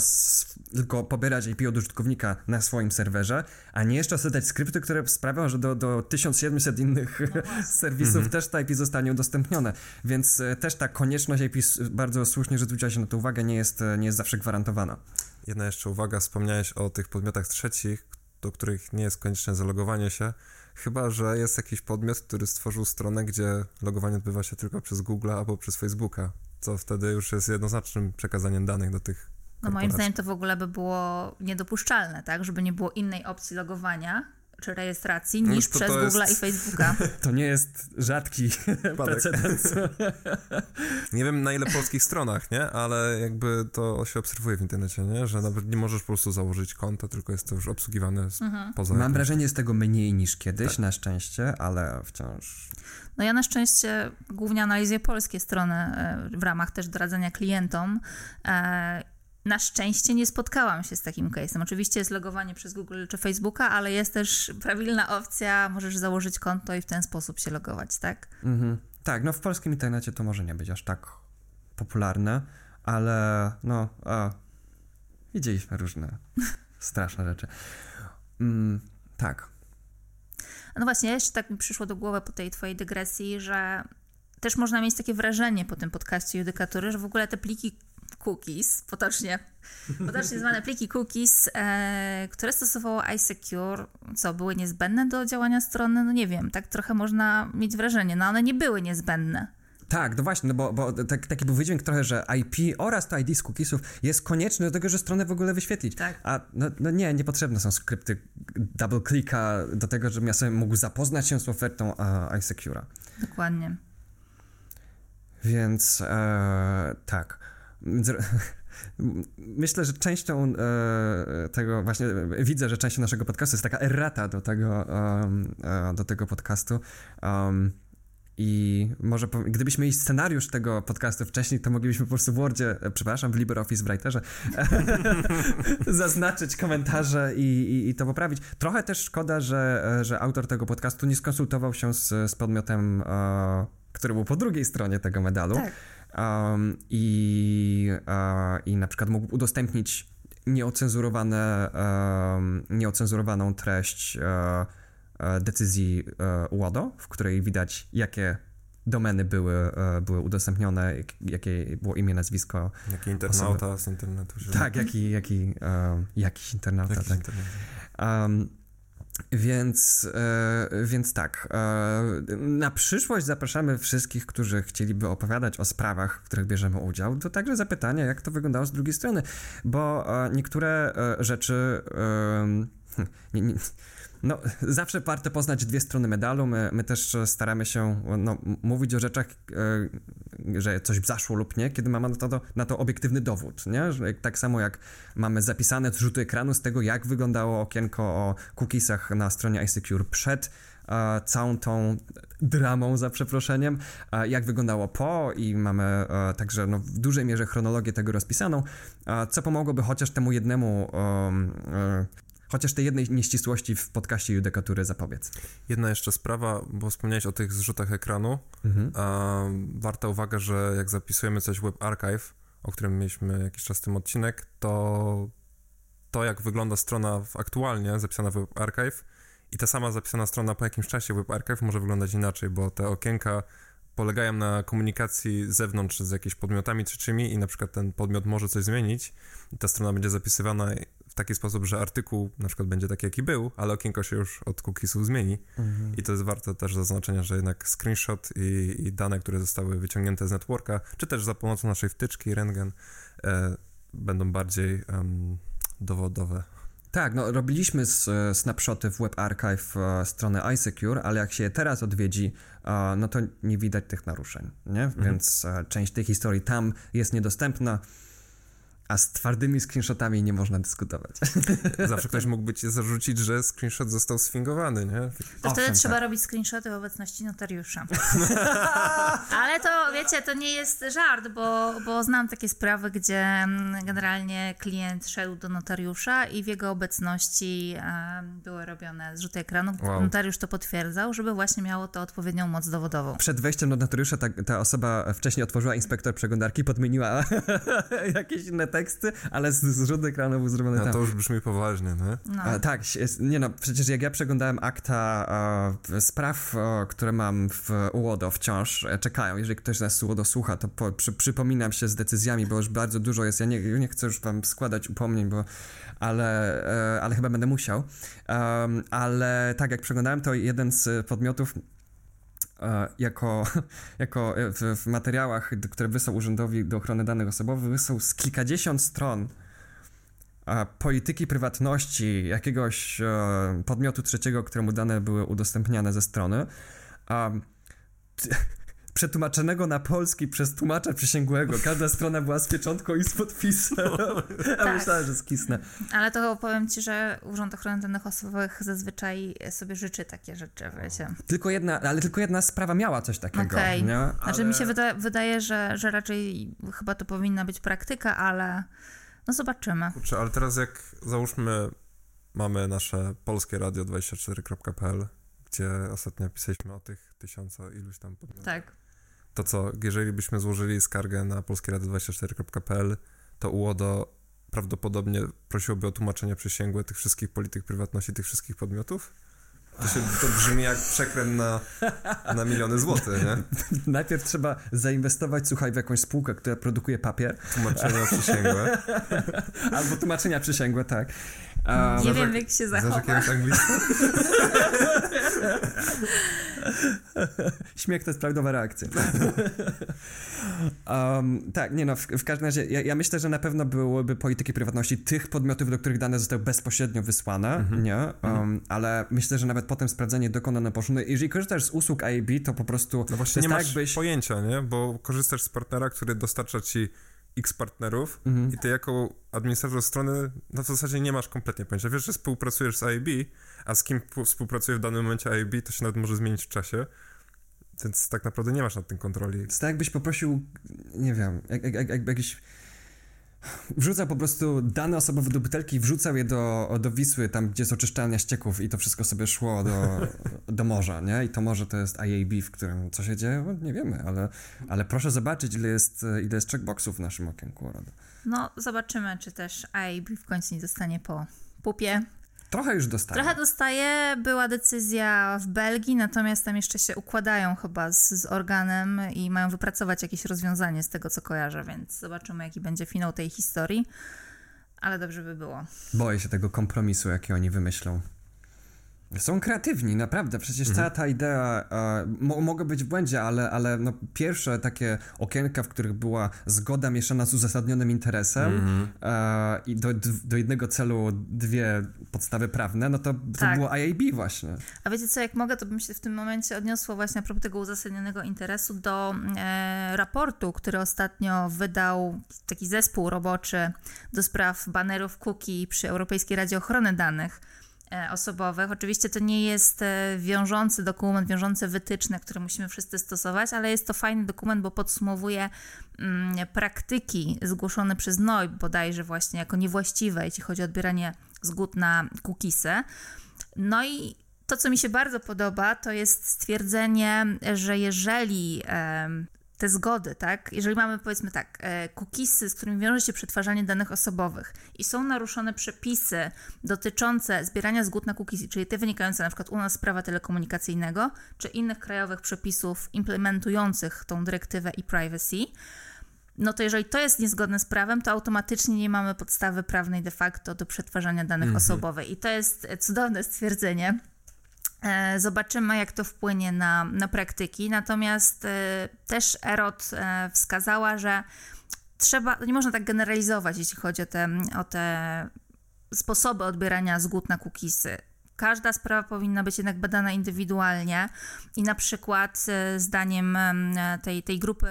tylko pobierać IP od użytkownika na swoim serwerze, a nie jeszcze dać skrypty, które sprawią, że do, do 1700 innych no serwisów mhm. też ta IP zostanie udostępnione. Więc e, też ta konieczność IP, bardzo słusznie, że zwróciła się na to uwagę, nie jest, e, nie jest zawsze gwarantowana. Jedna jeszcze uwaga, wspomniałeś o tych podmiotach trzecich, do których nie jest konieczne zalogowanie się. Chyba, że jest jakiś podmiot, który stworzył stronę, gdzie logowanie odbywa się tylko przez Google albo przez Facebooka, co wtedy już jest jednoznacznym przekazaniem danych do tych no moim zdaniem to w ogóle by było niedopuszczalne, tak? Żeby nie było innej opcji logowania czy rejestracji no niż to, przez to Google jest... i Facebooka. To nie jest rzadki precedens. nie wiem na ile polskich stronach, nie? Ale jakby to się obserwuje w internecie, nie? Że nawet nie możesz po prostu założyć konta, tylko jest to już obsługiwane mhm. poza... Mam jakimś... wrażenie, jest tego mniej niż kiedyś, tak. na szczęście, ale wciąż... No ja na szczęście głównie analizuję polskie strony e, w ramach też doradzania klientom e, na szczęście nie spotkałam się z takim case'em. Oczywiście jest logowanie przez Google czy Facebooka, ale jest też prawilna opcja, możesz założyć konto i w ten sposób się logować, tak? Mhm. Tak, no w polskim internecie to może nie być aż tak popularne, ale no, a, widzieliśmy różne straszne rzeczy. Mm, tak. No właśnie, jeszcze tak mi przyszło do głowy po tej twojej dygresji, że też można mieć takie wrażenie po tym podcaście Judykatury, że w ogóle te pliki cookies, potocznie, potocznie zwane pliki cookies, e, które stosowało iSecure, co były niezbędne do działania strony, no nie wiem, tak trochę można mieć wrażenie, no one nie były niezbędne. Tak, no właśnie, no bo, bo tak, taki był wydźwięk trochę, że IP oraz to ID z cookiesów jest konieczny do tego, że stronę w ogóle wyświetlić. Tak. A no, no nie, niepotrzebne są skrypty double clicka do tego, żebym ja sobie mógł zapoznać się z ofertą uh, iSecure'a. Dokładnie. Więc e, tak. Myślę, że częścią e, tego właśnie, widzę, że częścią naszego podcastu jest taka errata do tego, e, do tego podcastu. Um, i może gdybyśmy mieli scenariusz tego podcastu wcześniej, to moglibyśmy po prostu w Wordzie, e, przepraszam, w LibreOffice w Writerze zaznaczyć komentarze i, i, i, to poprawić. Trochę też szkoda, że, e, że autor tego podcastu nie skonsultował się z, z podmiotem, e, który był po drugiej stronie tego medalu. Tak. Um, i, uh, I na przykład mógł udostępnić nieocenzurowane, um, nieocenzurowaną treść uh, decyzji uh, UODO, w której widać, jakie domeny były, były udostępnione, jakie było imię, nazwisko. Jaki internauta osoby. z internetu. Się... Tak, jaki, jaki, jakiś internauta. Jakiś tak. internauta. Um, więc, e, więc tak. E, na przyszłość zapraszamy wszystkich, którzy chcieliby opowiadać o sprawach, w których bierzemy udział, to także zapytania, jak to wyglądało z drugiej strony, bo e, niektóre rzeczy. Nie, nie, no, zawsze warto poznać dwie strony medalu. My, my też staramy się no, mówić o rzeczach, e, że coś zaszło lub nie, kiedy mamy na to, na to obiektywny dowód. Nie? Tak samo jak mamy zapisane zrzuty ekranu z tego, jak wyglądało okienko o cookiesach na stronie iSecure przed e, całą tą dramą, za przeproszeniem, e, jak wyglądało po i mamy e, także no, w dużej mierze chronologię tego rozpisaną, e, co pomogłoby chociaż temu jednemu e, chociaż tej jednej nieścisłości w podcaście Judykatury zapobiec. Jedna jeszcze sprawa, bo wspomniałeś o tych zrzutach ekranu. Mhm. warta uwaga, że jak zapisujemy coś w Web Archive, o którym mieliśmy jakiś czas tym odcinek, to to, jak wygląda strona aktualnie zapisana w Web Archive i ta sama zapisana strona po jakimś czasie w Web Archive może wyglądać inaczej, bo te okienka polegają na komunikacji z zewnątrz z jakimiś podmiotami trzecimi i na przykład ten podmiot może coś zmienić i ta strona będzie zapisywana w taki sposób, że artykuł na przykład będzie taki, jaki był, ale okienko się już od cookiesów zmieni mhm. i to jest warte też zaznaczenia, że jednak screenshot i, i, dane, które zostały wyciągnięte z networka, czy też za pomocą naszej wtyczki Rengen e, będą bardziej um, dowodowe. Tak, no robiliśmy z, e, snapshoty w Web Archive e, strony iSecure, ale jak się je teraz odwiedzi, e, no to nie widać tych naruszeń, nie? Mhm. Więc część tej historii tam jest niedostępna. A z twardymi screenshotami nie można dyskutować. Zawsze ktoś mógłby ci zarzucić, że screenshot został sfingowany, nie? To wtedy tak. trzeba robić screenshoty w obecności notariusza. Ale to, wiecie, to nie jest żart, bo, bo znam takie sprawy, gdzie mm, generalnie klient szedł do notariusza i w jego obecności były robione zrzuty ekranu. Wow. Notariusz to potwierdzał, żeby właśnie miało to odpowiednią moc dowodową. Przed wejściem do notariusza ta, ta osoba wcześniej otworzyła inspektor przeglądarki, podmieniła jakieś inne teksty, ale z, z rzut ekranu był zrobiony A tam. to już brzmi poważnie, nie? No. A, tak, nie no, przecież jak ja przeglądałem akta e, spraw, e, które mam w UODO wciąż e, czekają. Jeżeli ktoś nas UODO słucha, to po, przy, przypominam się z decyzjami, bo już bardzo dużo jest. Ja nie, nie chcę już wam składać upomnień, bo ale, e, ale chyba będę musiał. ale tak, jak przeglądałem, to jeden z podmiotów jako, jako e, w, w, materiałach, które wysłał Urzędowi do Ochrony Danych Osobowych, wysłał z kilkadziesiąt stron e, polityki prywatności jakiegoś podmiotu trzeciego, któremu dane były udostępniane ze strony przetłumaczonego na polski przez tłumacza przysięgłego. Każda strona była z pieczątką i z podpisem. Ja tak. myślałem, że skisnę. Ale to powiem ci, że Urząd Ochrony Danych Osobowych zazwyczaj sobie życzy takie rzeczy, wiecie. Tylko jedna, ale tylko jedna sprawa miała coś takiego. Okej. Okay. Ale... Znaczy mi się wyda wydaje, że, że raczej chyba to powinna być praktyka, ale no zobaczymy. Kurczę, ale teraz jak załóżmy mamy nasze polskie radio24.pl, gdzie ostatnio pisaliśmy o tych tysiąca iluś tam podmiotów. Tak to co, jeżeli byśmy złożyli skargę na polskieradio24.pl, to UODO prawdopodobnie prosiłoby o tłumaczenie przysięgłe tych wszystkich polityk prywatności, tych wszystkich podmiotów? To, się, to brzmi jak przekręt na, na miliony złotych, nie? Najpierw trzeba zainwestować, słuchaj, w jakąś spółkę, która produkuje papier. Tłumaczenia przysięgłe. Albo tłumaczenia przysięgłe, tak. Um, nie wiem, jak się zachować. Śmiech to jest prawidłowa reakcja. um, tak, nie no, w, w każdym razie ja, ja, myślę, że na pewno byłyby polityki prywatności tych podmiotów, do których dane zostały bezpośrednio wysłane, mhm. nie? Um, mhm. Ale myślę, że nawet potem sprawdzenie dokonane poszło. No, jeżeli korzystasz z usług IAB, to po prostu... No właśnie nie tak, masz jakbyś... pojęcia, nie? Bo korzystasz z partnera, który dostarcza ci x partnerów mhm. i ty jako administrator strony no w zasadzie nie masz kompletnie pojęcia. Wiesz, że współpracujesz z IAB, a z kim współpracuje w danym momencie IAB, to się nawet może zmienić w czasie. Więc tak naprawdę nie masz nad tym kontroli. To tak, jakbyś poprosił, nie wiem, jak, jak, jak, jakiś wrzucał po prostu dane osobowe do butelki, wrzucał je do, do Wisły, tam gdzie jest oczyszczalnia ścieków i to wszystko sobie szło do, do morza, nie? I to morze to jest IAB, w którym co się dzieje, no, nie wiemy, ale, ale proszę zobaczyć, ile jest, ile jest checkboxów w naszym okienku. No, zobaczymy, czy też IAB w końcu nie zostanie po pupie Trochę już dostaje. Trochę dostaje. Była decyzja w Belgii, natomiast tam jeszcze się układają chyba z, z organem i mają wypracować jakieś rozwiązanie z tego, co kojarzę, więc zobaczymy, jaki będzie finał tej historii. Ale dobrze by było. Boję się tego kompromisu, jaki oni wymyślą. Są kreatywni, naprawdę. Przecież mhm. cała ta idea, e, mo mogę być w błędzie, ale, ale no, pierwsze takie okienka, w których była zgoda mieszana z uzasadnionym interesem mhm. e, i do, do jednego celu dwie podstawy prawne, no to, to tak. było IAB właśnie. A wiecie co, jak mogę, to bym się w tym momencie odniosła właśnie a propos tego uzasadnionego interesu do e, raportu, który ostatnio wydał taki zespół roboczy do spraw banerów cookie przy Europejskiej Radzie Ochrony Danych osobowych. Oczywiście to nie jest e, wiążący dokument, wiążące wytyczne, które musimy wszyscy stosować, ale jest to fajny dokument, bo podsumowuje mm, praktyki zgłoszone przez NOI bodajże właśnie jako niewłaściwe, jeśli chodzi o odbieranie zgód na cookiesy. No i to, co mi się bardzo podoba, to jest stwierdzenie, że jeżeli te zgody, tak? Jeżeli mamy powiedzmy tak, e, cookiesy, z którymi wiąże się przetwarzanie danych osobowych i są naruszone przepisy dotyczące zbierania zgód na cookiesy, czyli te wynikające na przykład u nas z prawa telekomunikacyjnego, czy innych krajowych przepisów implementujących tą dyrektywę e privacy, no to jeżeli to jest niezgodne z prawem, to automatycznie nie mamy podstawy prawnej de facto do przetwarzania danych mhm. osobowych. I to jest cudowne stwierdzenie. E, zobaczymy, jak to wpłynie na, na praktyki. Natomiast e, też Erot e, wskazała, że trzeba, nie można tak generalizować, jeśli chodzi o te, o te sposoby odbierania zgód na cookiesy każda sprawa powinna być jednak badana indywidualnie i na przykład zdaniem tej, tej grupy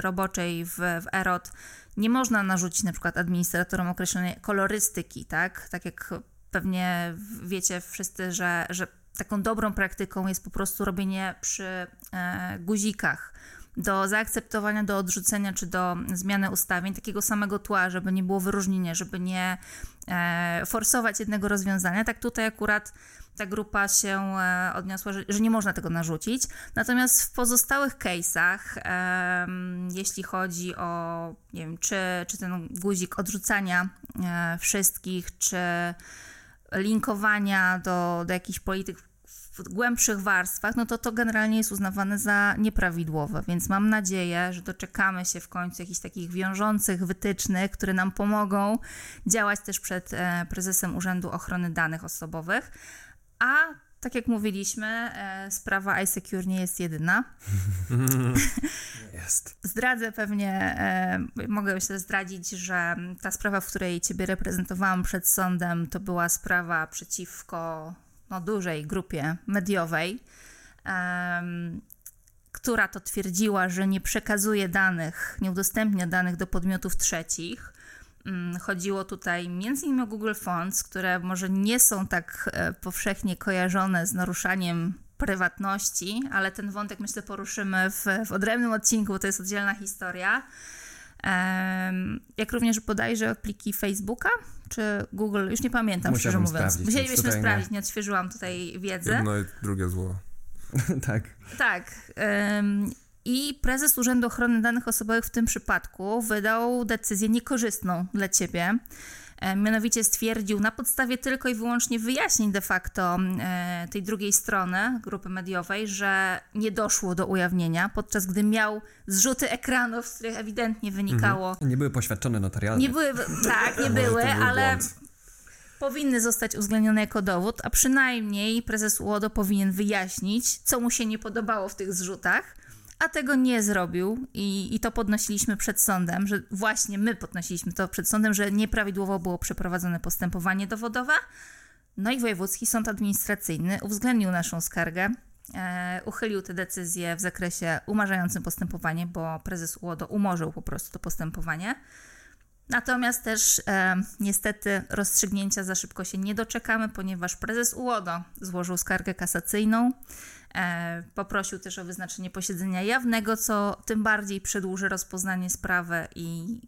roboczej w, w EROT nie można narzucić na przykład administratorom określonej kolorystyki, tak? Tak jak pewnie wiecie wszyscy, że, że taką dobrą praktyką jest po prostu robienie przy e, guzikach do zaakceptowania, do odrzucenia czy do zmiany ustawień takiego samego tła, żeby nie było wyróżnienia, żeby nie e, forsować jednego rozwiązania. Tak tutaj akurat ta grupa się e, odniosła, że, że, nie można tego narzucić. Natomiast w pozostałych case'ach, e, jeśli chodzi o, nie wiem, czy, czy ten guzik odrzucania e, wszystkich, czy linkowania do, do jakichś polityk w głębszych warstwach, no to to generalnie jest uznawane za nieprawidłowe, więc mam nadzieję, że doczekamy się w końcu jakichś takich wiążących wytycznych, które nam pomogą działać też przed e, prezesem Urzędu Ochrony Danych Osobowych, a tak jak mówiliśmy, e, sprawa iSecure nie jest jedyna. Jest. Zdradzę pewnie, e, mogę myślę zdradzić, że ta sprawa, w której Ciebie reprezentowałam przed sądem, to była sprawa przeciwko no, dużej grupie mediowej, um, która to twierdziła, że nie przekazuje danych, nie udostępnia danych do podmiotów trzecich. Um, chodziło tutaj m.in. o Google Fonts, które może nie są tak e, powszechnie kojarzone z naruszaniem prywatności, ale ten wątek myślę poruszymy w, w odrębnym odcinku, bo to jest oddzielna historia. Jak również bodajże pliki Facebooka, czy Google, już nie pamiętam, Musiałbym szczerze mówiąc. Musielibyśmy sprawdzić, nie. nie odświeżyłam tutaj wiedzy. Jedno i drugie zło. tak. Tak. Um, I prezes Urzędu Ochrony Danych Osobowych w tym przypadku wydał decyzję niekorzystną dla ciebie. E, mianowicie stwierdził na podstawie tylko i wyłącznie wyjaśnień de facto e, tej drugiej strony grupy mediowej, że nie doszło do ujawnienia, podczas gdy miał zrzuty ekranów, z których ewidentnie wynikało. Mhm. Nie były poświadczone notarialnie. Nie były, tak, nie były, ale powinny zostać uwzględnione jako dowód, a przynajmniej prezes UODO powinien wyjaśnić, co mu się nie podobało w tych zrzutach a tego nie zrobił i, i to podnosiliśmy przed sądem, że właśnie my podnosiliśmy to przed sądem, że nieprawidłowo było przeprowadzone postępowanie dowodowe. No i Wojewódzki Sąd Administracyjny uwzględnił naszą skargę, e, uchylił tę decyzję w zakresie umarzającym postępowanie, bo prezes UODO umorzył po prostu to postępowanie. Natomiast też e, niestety rozstrzygnięcia za szybko się nie doczekamy, ponieważ prezes UODO złożył skargę kasacyjną. E, poprosił też o wyznaczenie posiedzenia jawnego, co tym bardziej przedłuży rozpoznanie sprawy i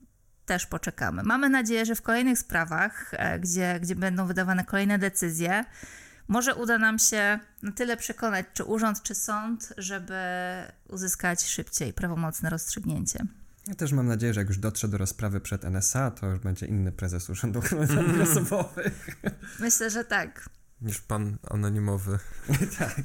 też poczekamy. Mamy nadzieję, że w kolejnych sprawach, e, gdzie, gdzie będą wydawane kolejne decyzje, może uda nam się na tyle przekonać, czy urząd, czy sąd, żeby uzyskać szybciej prawomocne rozstrzygnięcie. Ja też mam nadzieję, że jak już dotrze do rozprawy przed NSA, to już będzie inny prezes Urzędu Danych Osobowych. Myślę, że tak. Niż pan anonimowy. tak.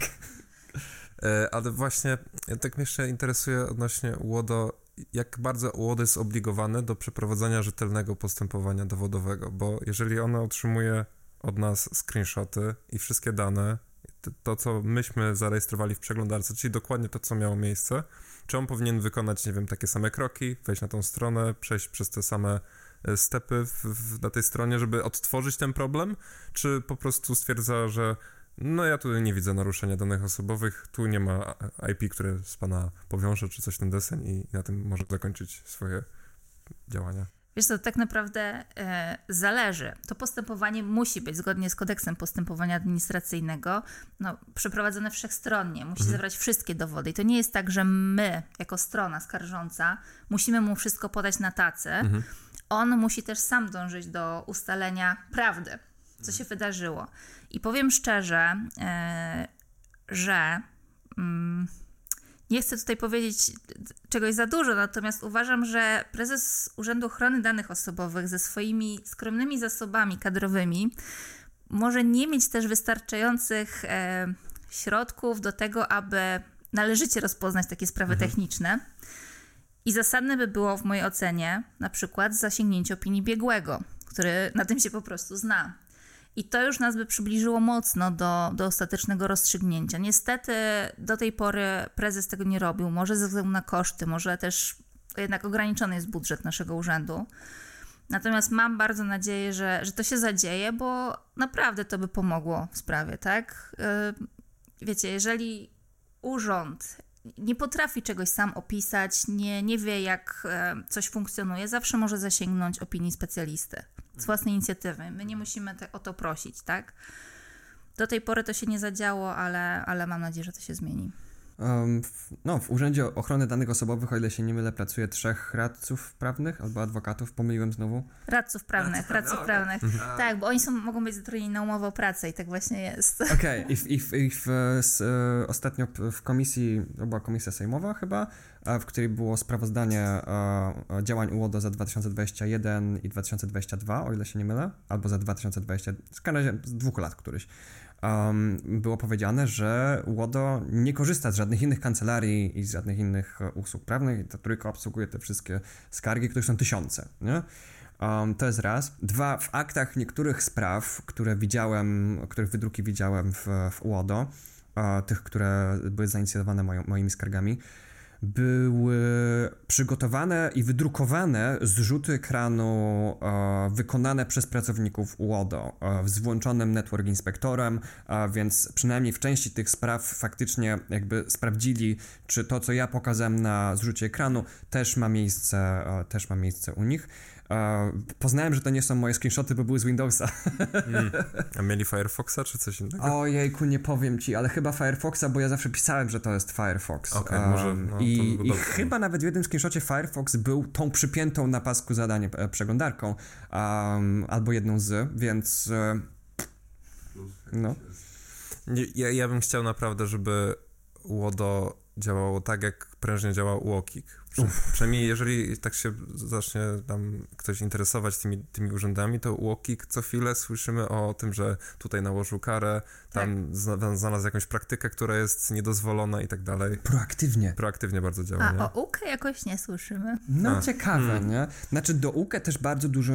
E, ale właśnie tak mnie jeszcze interesuje odnośnie UODO, jak bardzo UODO jest obligowane do przeprowadzania rzetelnego postępowania dowodowego, bo jeżeli ono otrzymuje od nas screenshoty i wszystkie dane, to co myśmy zarejestrowali w przeglądarce, czyli dokładnie to, co miało miejsce, czy on powinien wykonać, nie wiem, takie same kroki, wejść na tą stronę, przejść przez te same e, stepy w, w, na tej stronie, żeby odtworzyć ten problem, czy po prostu stwierdza, że no ja tu nie widzę naruszenia danych osobowych, tu nie ma IP, które z pana powiąże, czy coś ten deseń i na tym może zakończyć swoje działania. Wiesz co, tak naprawdę e, zależy. To postępowanie musi być zgodnie z kodeksem postępowania administracyjnego no, przeprowadzone wszechstronnie. Musi mhm. zebrać wszystkie dowody. I to nie jest tak, że my, jako strona skarżąca, musimy mu wszystko podać na tacy. Mhm. On musi też sam dążyć do ustalenia prawdy, co się wydarzyło. I powiem szczerze, e, że mm, nie chcę tutaj powiedzieć czegoś za dużo, natomiast uważam, że prezes Urzędu Ochrony Danych Osobowych ze swoimi skromnymi zasobami kadrowymi może nie mieć też wystarczających e, środków do tego, aby należycie rozpoznać takie sprawy mhm. techniczne. I zasadne by było w mojej ocenie na przykład zasięgnięcie opinii biegłego, który na tym się po prostu zna. I to już nas by przybliżyło mocno do, do ostatecznego rozstrzygnięcia. Niestety do tej pory prezes tego nie robił, może ze względu na koszty, może też jednak ograniczony jest budżet naszego urzędu. Natomiast mam bardzo nadzieję, że, że to się zadzieje, bo naprawdę to by pomogło w sprawie, tak? Y, wiecie, jeżeli urząd nie potrafi czegoś sam opisać, nie, nie wie, jak e, coś funkcjonuje, zawsze może zasięgnąć opinii specjalisty z własnej inicjatywy. My nie musimy te, o to prosić, tak? Do tej pory to się nie zadziało, ale, ale mam nadzieję, że to się zmieni. W, no, w Urzędzie Ochrony Danych Osobowych, o ile się nie mylę, pracuje trzech radców prawnych albo adwokatów. Pomyliłem znowu. Radców prawnych, radców, prawnych. Okay. Tak, bo oni są, mogą być zatrudnieni na umowę o pracę i tak właśnie jest. Okej, okay. i, i, i w, z, e, ostatnio w komisji, to była komisja sejmowa chyba, w której było sprawozdanie e, działań UODO za 2021 i 2022, o ile się nie mylę, albo za 2020, w każdym razie z dwóch lat któryś um, było powiedziane, że Łodo nie korzysta z żadnych innych kancelarii i z żadnych innych e, usług prawnych, tylko obsługuje te wszystkie skargi, których są tysiące. Nie? Um, to jest raz. Dwa, w aktach niektórych spraw, które widziałem, których wydruki widziałem w, w UODO, uh, tych, które były zainicjowane moimi skargami, były przygotowane i wydrukowane zrzuty ekranu e, wykonane przez pracowników UODO e, z włączonym network inspektorem, e, więc przynajmniej w części tych spraw faktycznie jakby sprawdzili, czy to, co ja pokazałem na zrzucie ekranu, też ma miejsce, e, też ma miejsce u nich. Poznałem, że to nie są moje screenshoty, bo były z Windowsa. Mm. A mieli Firefoxa czy coś innego? Ojejku, nie powiem ci, ale chyba Firefoxa, bo ja zawsze pisałem, że to jest Firefox. Okay, um, może, no, I, i chyba nawet w jednym screenshocie Firefox był tą przypiętą na pasku zadanie e, przeglądarką, um, albo jedną z, więc e, no. Ja, ja bym chciał naprawdę, żeby Łodo działało tak, jak prężnie działa UOKiK. Przynajmniej jeżeli tak się zacznie tam ktoś interesować tymi, tymi urzędami, to UOKiK co chwilę słyszymy o tym, że tutaj nałożył karę, tam tak. znalazł jakąś praktykę, która jest niedozwolona i tak dalej. Proaktywnie. Proaktywnie bardzo działa. A nie? o UKE jakoś nie słyszymy. No A. ciekawe, hmm. nie? Znaczy do UKE też bardzo dużo,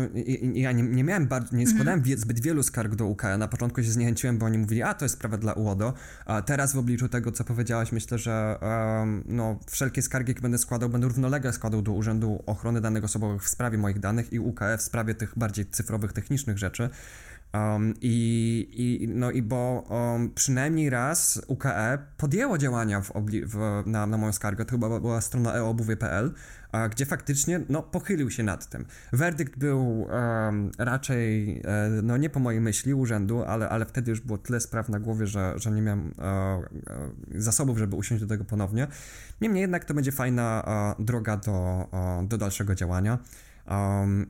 ja nie, nie miałem bardzo, nie składałem mhm. zbyt wielu skarg do UKE. Na początku się zniechęciłem, bo oni mówili, a to jest sprawa dla UODO. A teraz w obliczu tego, co powiedziałaś, myślę, że um, no, wszelkie skargi, jakie będę składał, będą równolegle składał do Urzędu Ochrony Danych Osobowych w sprawie moich danych i UKF w sprawie tych bardziej cyfrowych, technicznych rzeczy. Um, i, i, no i bo um, przynajmniej raz UKE podjęło działania w w, na, na moją skargę, to chyba była strona eobuwie.pl, gdzie faktycznie no, pochylił się nad tym. Werdykt był um, raczej e, no, nie po mojej myśli urzędu, ale, ale wtedy już było tyle spraw na głowie, że, że nie miałem e, e, zasobów, żeby usiąść do tego ponownie. Niemniej jednak to będzie fajna e, droga do, do dalszego działania.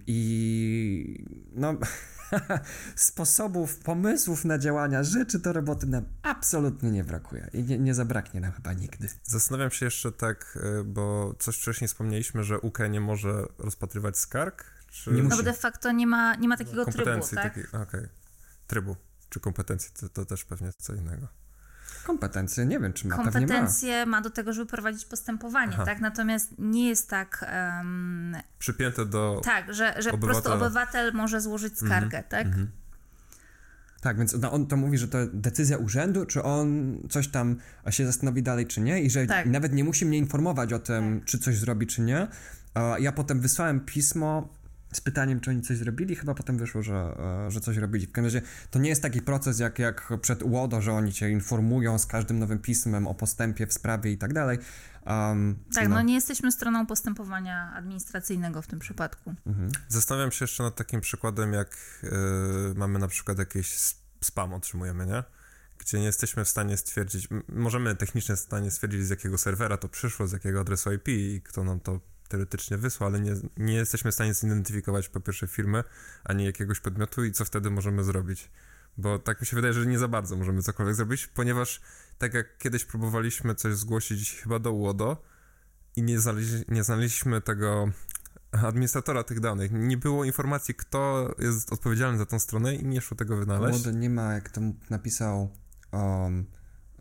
I no sposobów, pomysłów na działania, rzeczy do roboty nam absolutnie nie brakuje i nie, nie zabraknie nam chyba nigdy. Zastanawiam się jeszcze tak, e, bo coś wcześniej wspomnieliśmy, że UK nie może rozpatrywać skarg, czy... Nie musi. No bo de facto nie ma, nie ma takiego trybu, tak? Okej, okay. trybu czy kompetencji to, to też pewnie co innego. Kompetencje, nie wiem, czy ma, Kompetencje ma. ma do tego, żeby prowadzić postępowanie, Aha. tak? Natomiast nie jest tak... Um, Przypięte do Tak, że, że po prostu obywatel może złożyć skargę, mm -hmm. tak? -hmm. Tak, więc no, on to mówi, że to decyzja urzędu, czy on coś tam się zastanowi dalej, czy nie, i że tak. nawet nie musi mnie informować o tym, tak. czy coś zrobi, czy nie. Ja potem wysłałem pismo z pytaniem, czy oni coś zrobili, chyba potem wyszło, że, e, że coś robili. W każdym razie to nie jest taki proces jak, jak przed UODO, że oni cię informują z każdym nowym pismem o postępie w sprawie i tak dalej. Um, tak, no. no. nie jesteśmy stroną postępowania administracyjnego w tym przypadku. Mhm. Zastanawiam się jeszcze nad takim przykładem, jak yy, mamy na przykład jakieś spam otrzymujemy, nie? Gdzie nie jesteśmy w stanie stwierdzić, możemy technicznie w stanie stwierdzić, z jakiego serwera to przyszło, z jakiego adresu IP i kto nam to teoretycznie wysłał, ale nie, nie jesteśmy w stanie zidentyfikować po pierwsze firmy, ani jakiegoś podmiotu i co wtedy możemy zrobić. Bo tak mi się wydaje, że nie za bardzo możemy cokolwiek zrobić, ponieważ tak jak kiedyś próbowaliśmy coś zgłosić chyba do UODO i nie, znaleźli, nie znaleźliśmy tego administratora tych danych. Nie było informacji, kto jest odpowiedzialny za tą stronę i nie szło tego wynaleźć. UODO nie ma, jak to napisał, um,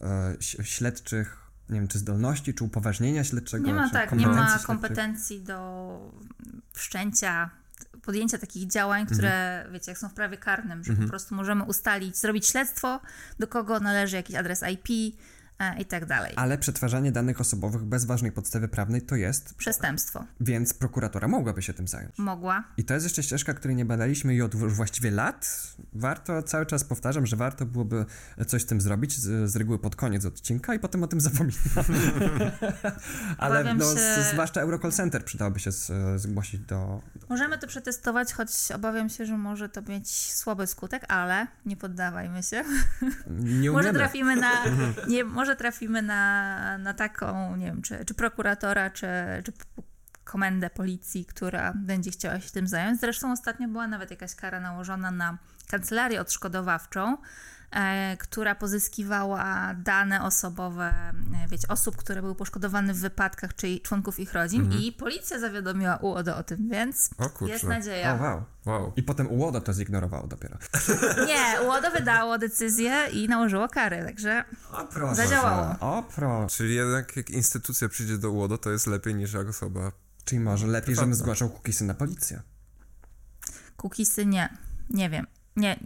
e, śledczych nie wiem, czy zdolności, czy upoważnienia śledczego. Nie ma tak, nie ma kompetencji do wszczęcia, podjęcia takich działań, które, Mhm. wiecie, jak są w prawie karnym, że po prostu możemy ustalić, zrobić śledztwo, do kogo należy jakiś adres IP i tak dalej. Ale przetwarzanie danych osobowych bez ważnej podstawy prawnej to jest, Przestępstwo. więc prokuratora mogłaby się tym zająć. Mogła. I to jest jeszcze ścieżka, której nie badaliśmy i od już właściwie lat. Warto, cały czas powtarzam, że warto byłoby coś z tym zrobić, z, z reguły pod koniec odcinka i potem o tym zapominam. Ale Obawiam no, się- z, zwłaszcza Eurocall Center przydałoby się z, zgłosić do... Możemy to przetestować, choć obawiam się, że może to mieć słaby skutek, ale nie poddawajmy się. Nie Może umiemy. trafimy na, nie, może trafimy na, na taką, nie wiem, czy, czy prokuratora, czy, czy komendę policji, która będzie chciała się tym zająć. Zresztą ostatnio była nawet jakaś kara nałożona na kancelarię odszkodowawczą, która pozyskiwała dane osobowe, e, wiecie, osób, które były poszkodowane w wypadkach, czy członków ich rodzin i policja zawiadomiła UODO o tym, więc jest nadzieja. O, wow. Wow. I potem UODO to zignorowało dopiero. Nie, UODO wydało decyzję i nałożyło kary, także O, proszę. Zadziałało. O, proszę. Czyli jednak jak instytucja przyjdzie do UODO, to jest lepiej niż jak osoba. Czyli może lepiej, żebym zgłaszał cookiesy na policję. Kukisy nie. Nie wiem. Nie.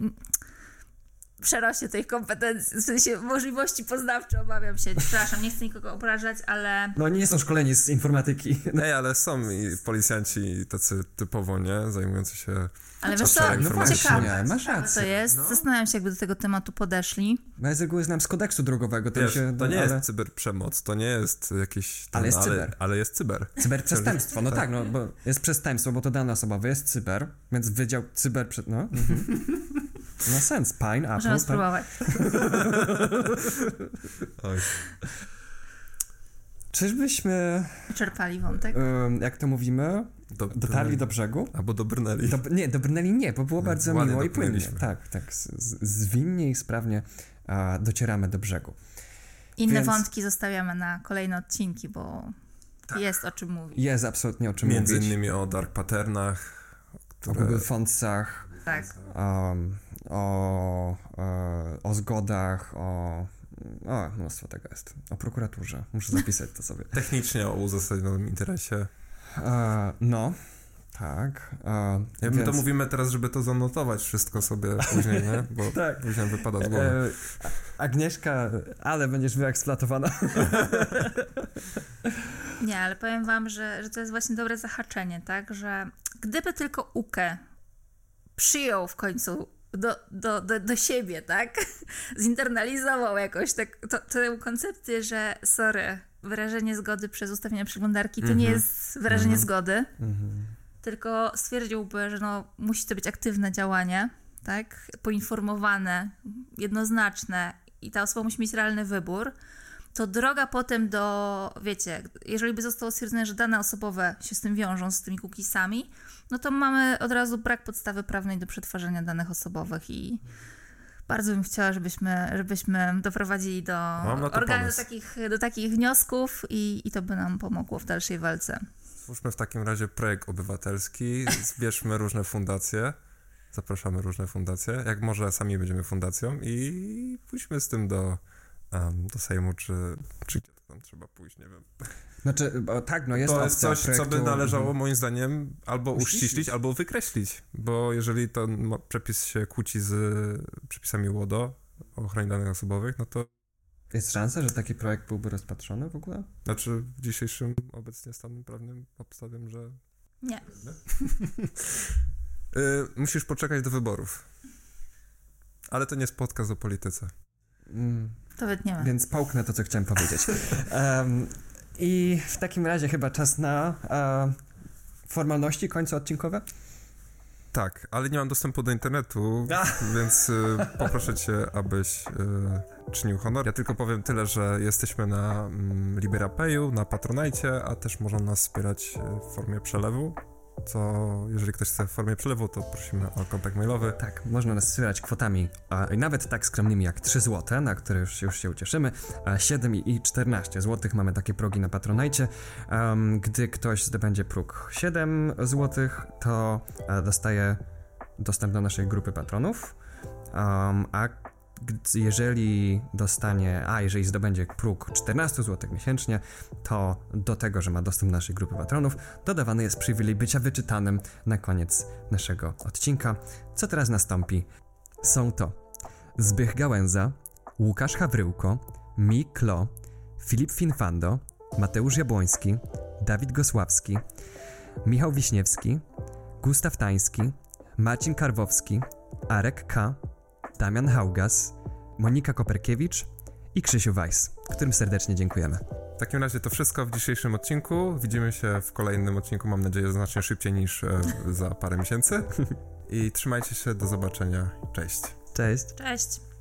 Przerośnie tej kompetencji, w sensie możliwości poznawcze, obawiam się. Przepraszam, nie chcę nikogo obrażać, ale No nie są szkoleni z informatyki. Ej, ale są i policjanci tacy typowo, nie? Zajmujący się... ale wiesz co, No właśnie, ciekawe. masz To rację. jest, zastanawiam się, jakby do tego tematu podeszli. No ja z reguły znam z kodeksu drogowego, to mi Wiesz, się... to nie ale... jest cyberprzemoc, to nie jest jakiś... ten- Ale jest ale, cyber. ale jest cyber. Cyberprzestępstwo, no tak, no bo jest przestępstwo, bo to dane osobowe, jest cyber, więc wydział cyber... No, mhm. no sens, Pine, Możemy Apple, tak. spróbować. Oj. Czyżbyśmy, Wyczerpali wątek. jak to mówimy, Do, dotarli do brzegu? Albo dobrnęli. Do, nie, dobrnęli nie, bo było No, bardzo ładnie miło i płynnie. Tak, tak, z, zwinnie i sprawnie a, docieramy do brzegu. Inne więc- wątki zostawiamy na kolejne odcinki, bo Tak. jest o czym mówić. Jest absolutnie o czym Między mówić. innymi o dark patternach, O które... Google Fontsach, Tak. um, o, e, o zgodach, o... O, mnóstwo tego jest. O prokuraturze. Muszę zapisać to sobie. Technicznie o uzasadnionym interesie. E, no, tak. E, Ja my więc- to mówimy teraz, żeby to zanotować wszystko sobie później, nie? Bo Tak. później wypada z głowy. E, Agnieszka, ale będziesz wyeksploatowana. Nie, ale powiem wam, że, że to jest właśnie dobre zahaczenie, tak? Że gdyby tylko Uke przyjął w końcu do, do, do, do siebie, tak? Zinternalizował jakoś tak, to, tę koncepcję, że sorry, wyrażenie zgody przez ustawienia przeglądarki to nie Mhm. jest wyrażenie Mhm. zgody, Mhm. tylko stwierdziłby, że no, musi to być aktywne działanie, tak? Poinformowane, jednoznaczne i ta osoba musi mieć realny wybór, to droga potem do, wiecie, jeżeli by zostało stwierdzone, że dane osobowe się z tym wiążą, z tymi cookiesami, no to mamy od razu brak podstawy prawnej do przetwarzania danych osobowych i bardzo bym chciała, żebyśmy, żebyśmy doprowadzili do, organu do takich, do takich wniosków i, i to by nam pomogło w dalszej walce. Stwórzmy w takim razie projekt obywatelski, zbierzmy różne fundacje, zapraszamy różne fundacje, jak może sami będziemy fundacją i pójdźmy z tym do, em, do Sejmu, czy, czy gdzie to tam trzeba pójść, nie wiem. Znaczy, o, tak, no jest to jest coś, co by projektu- należało moim zdaniem albo Uściślić. uściślić, albo wykreślić, bo jeżeli ten przepis się kłóci z przepisami łodo o ochronie danych osobowych, no to Jest szansa, że taki projekt byłby rozpatrzony w ogóle? znaczy w dzisiejszym obecnie stanem prawnym obstawiam, że Nie. Y, musisz poczekać do wyborów. Ale to nie jest podcast o polityce. Mm, To wytniemy. więc połknę to, co chciałem powiedzieć. Em, I w takim razie chyba czas na e, formalności końcu odcinkowe? Tak, ale nie mam dostępu do internetu, więc y, poproszę cię, abyś y, czynił honor. Ja tylko powiem tyle, że jesteśmy na mm, Liberapayu, na Patronite, a też można nas wspierać y, w formie przelewu. Co jeżeli ktoś chce w formie przelewu, to prosimy o kontakt mailowy. Tak, można nas wspierać kwotami a, nawet tak skromnymi jak 3 zł, na które już, już się ucieszymy. A 7 i 14 zł mamy takie progi na Patronite. Um, gdy ktoś zdobędzie próg 7 zł, to a, dostaje dostęp do naszej grupy patronów. Um, a jeżeli dostanie, a jeżeli zdobędzie próg 14 zł miesięcznie, to do tego, że ma dostęp do naszej grupy patronów, dodawany jest przywilej bycia wyczytanym na koniec naszego odcinka. Co teraz nastąpi? Są to Zbych Gałęza, Łukasz Hawryłko, Mi Klo, Filip Finfando, Mateusz Jabłoński, Dawid Gosławski, Michał Wiśniewski, Gustaw Tański, Marcin Karwowski, Arek K., Damian Haugas, Monika Koperkiewicz i Krzysiu Weiss, którym serdecznie dziękujemy. W takim razie to wszystko w dzisiejszym odcinku. Widzimy się w kolejnym odcinku, mam nadzieję, znacznie szybciej niż e, za parę miesięcy. I trzymajcie się, do zobaczenia. Cześć. Cześć. Cześć.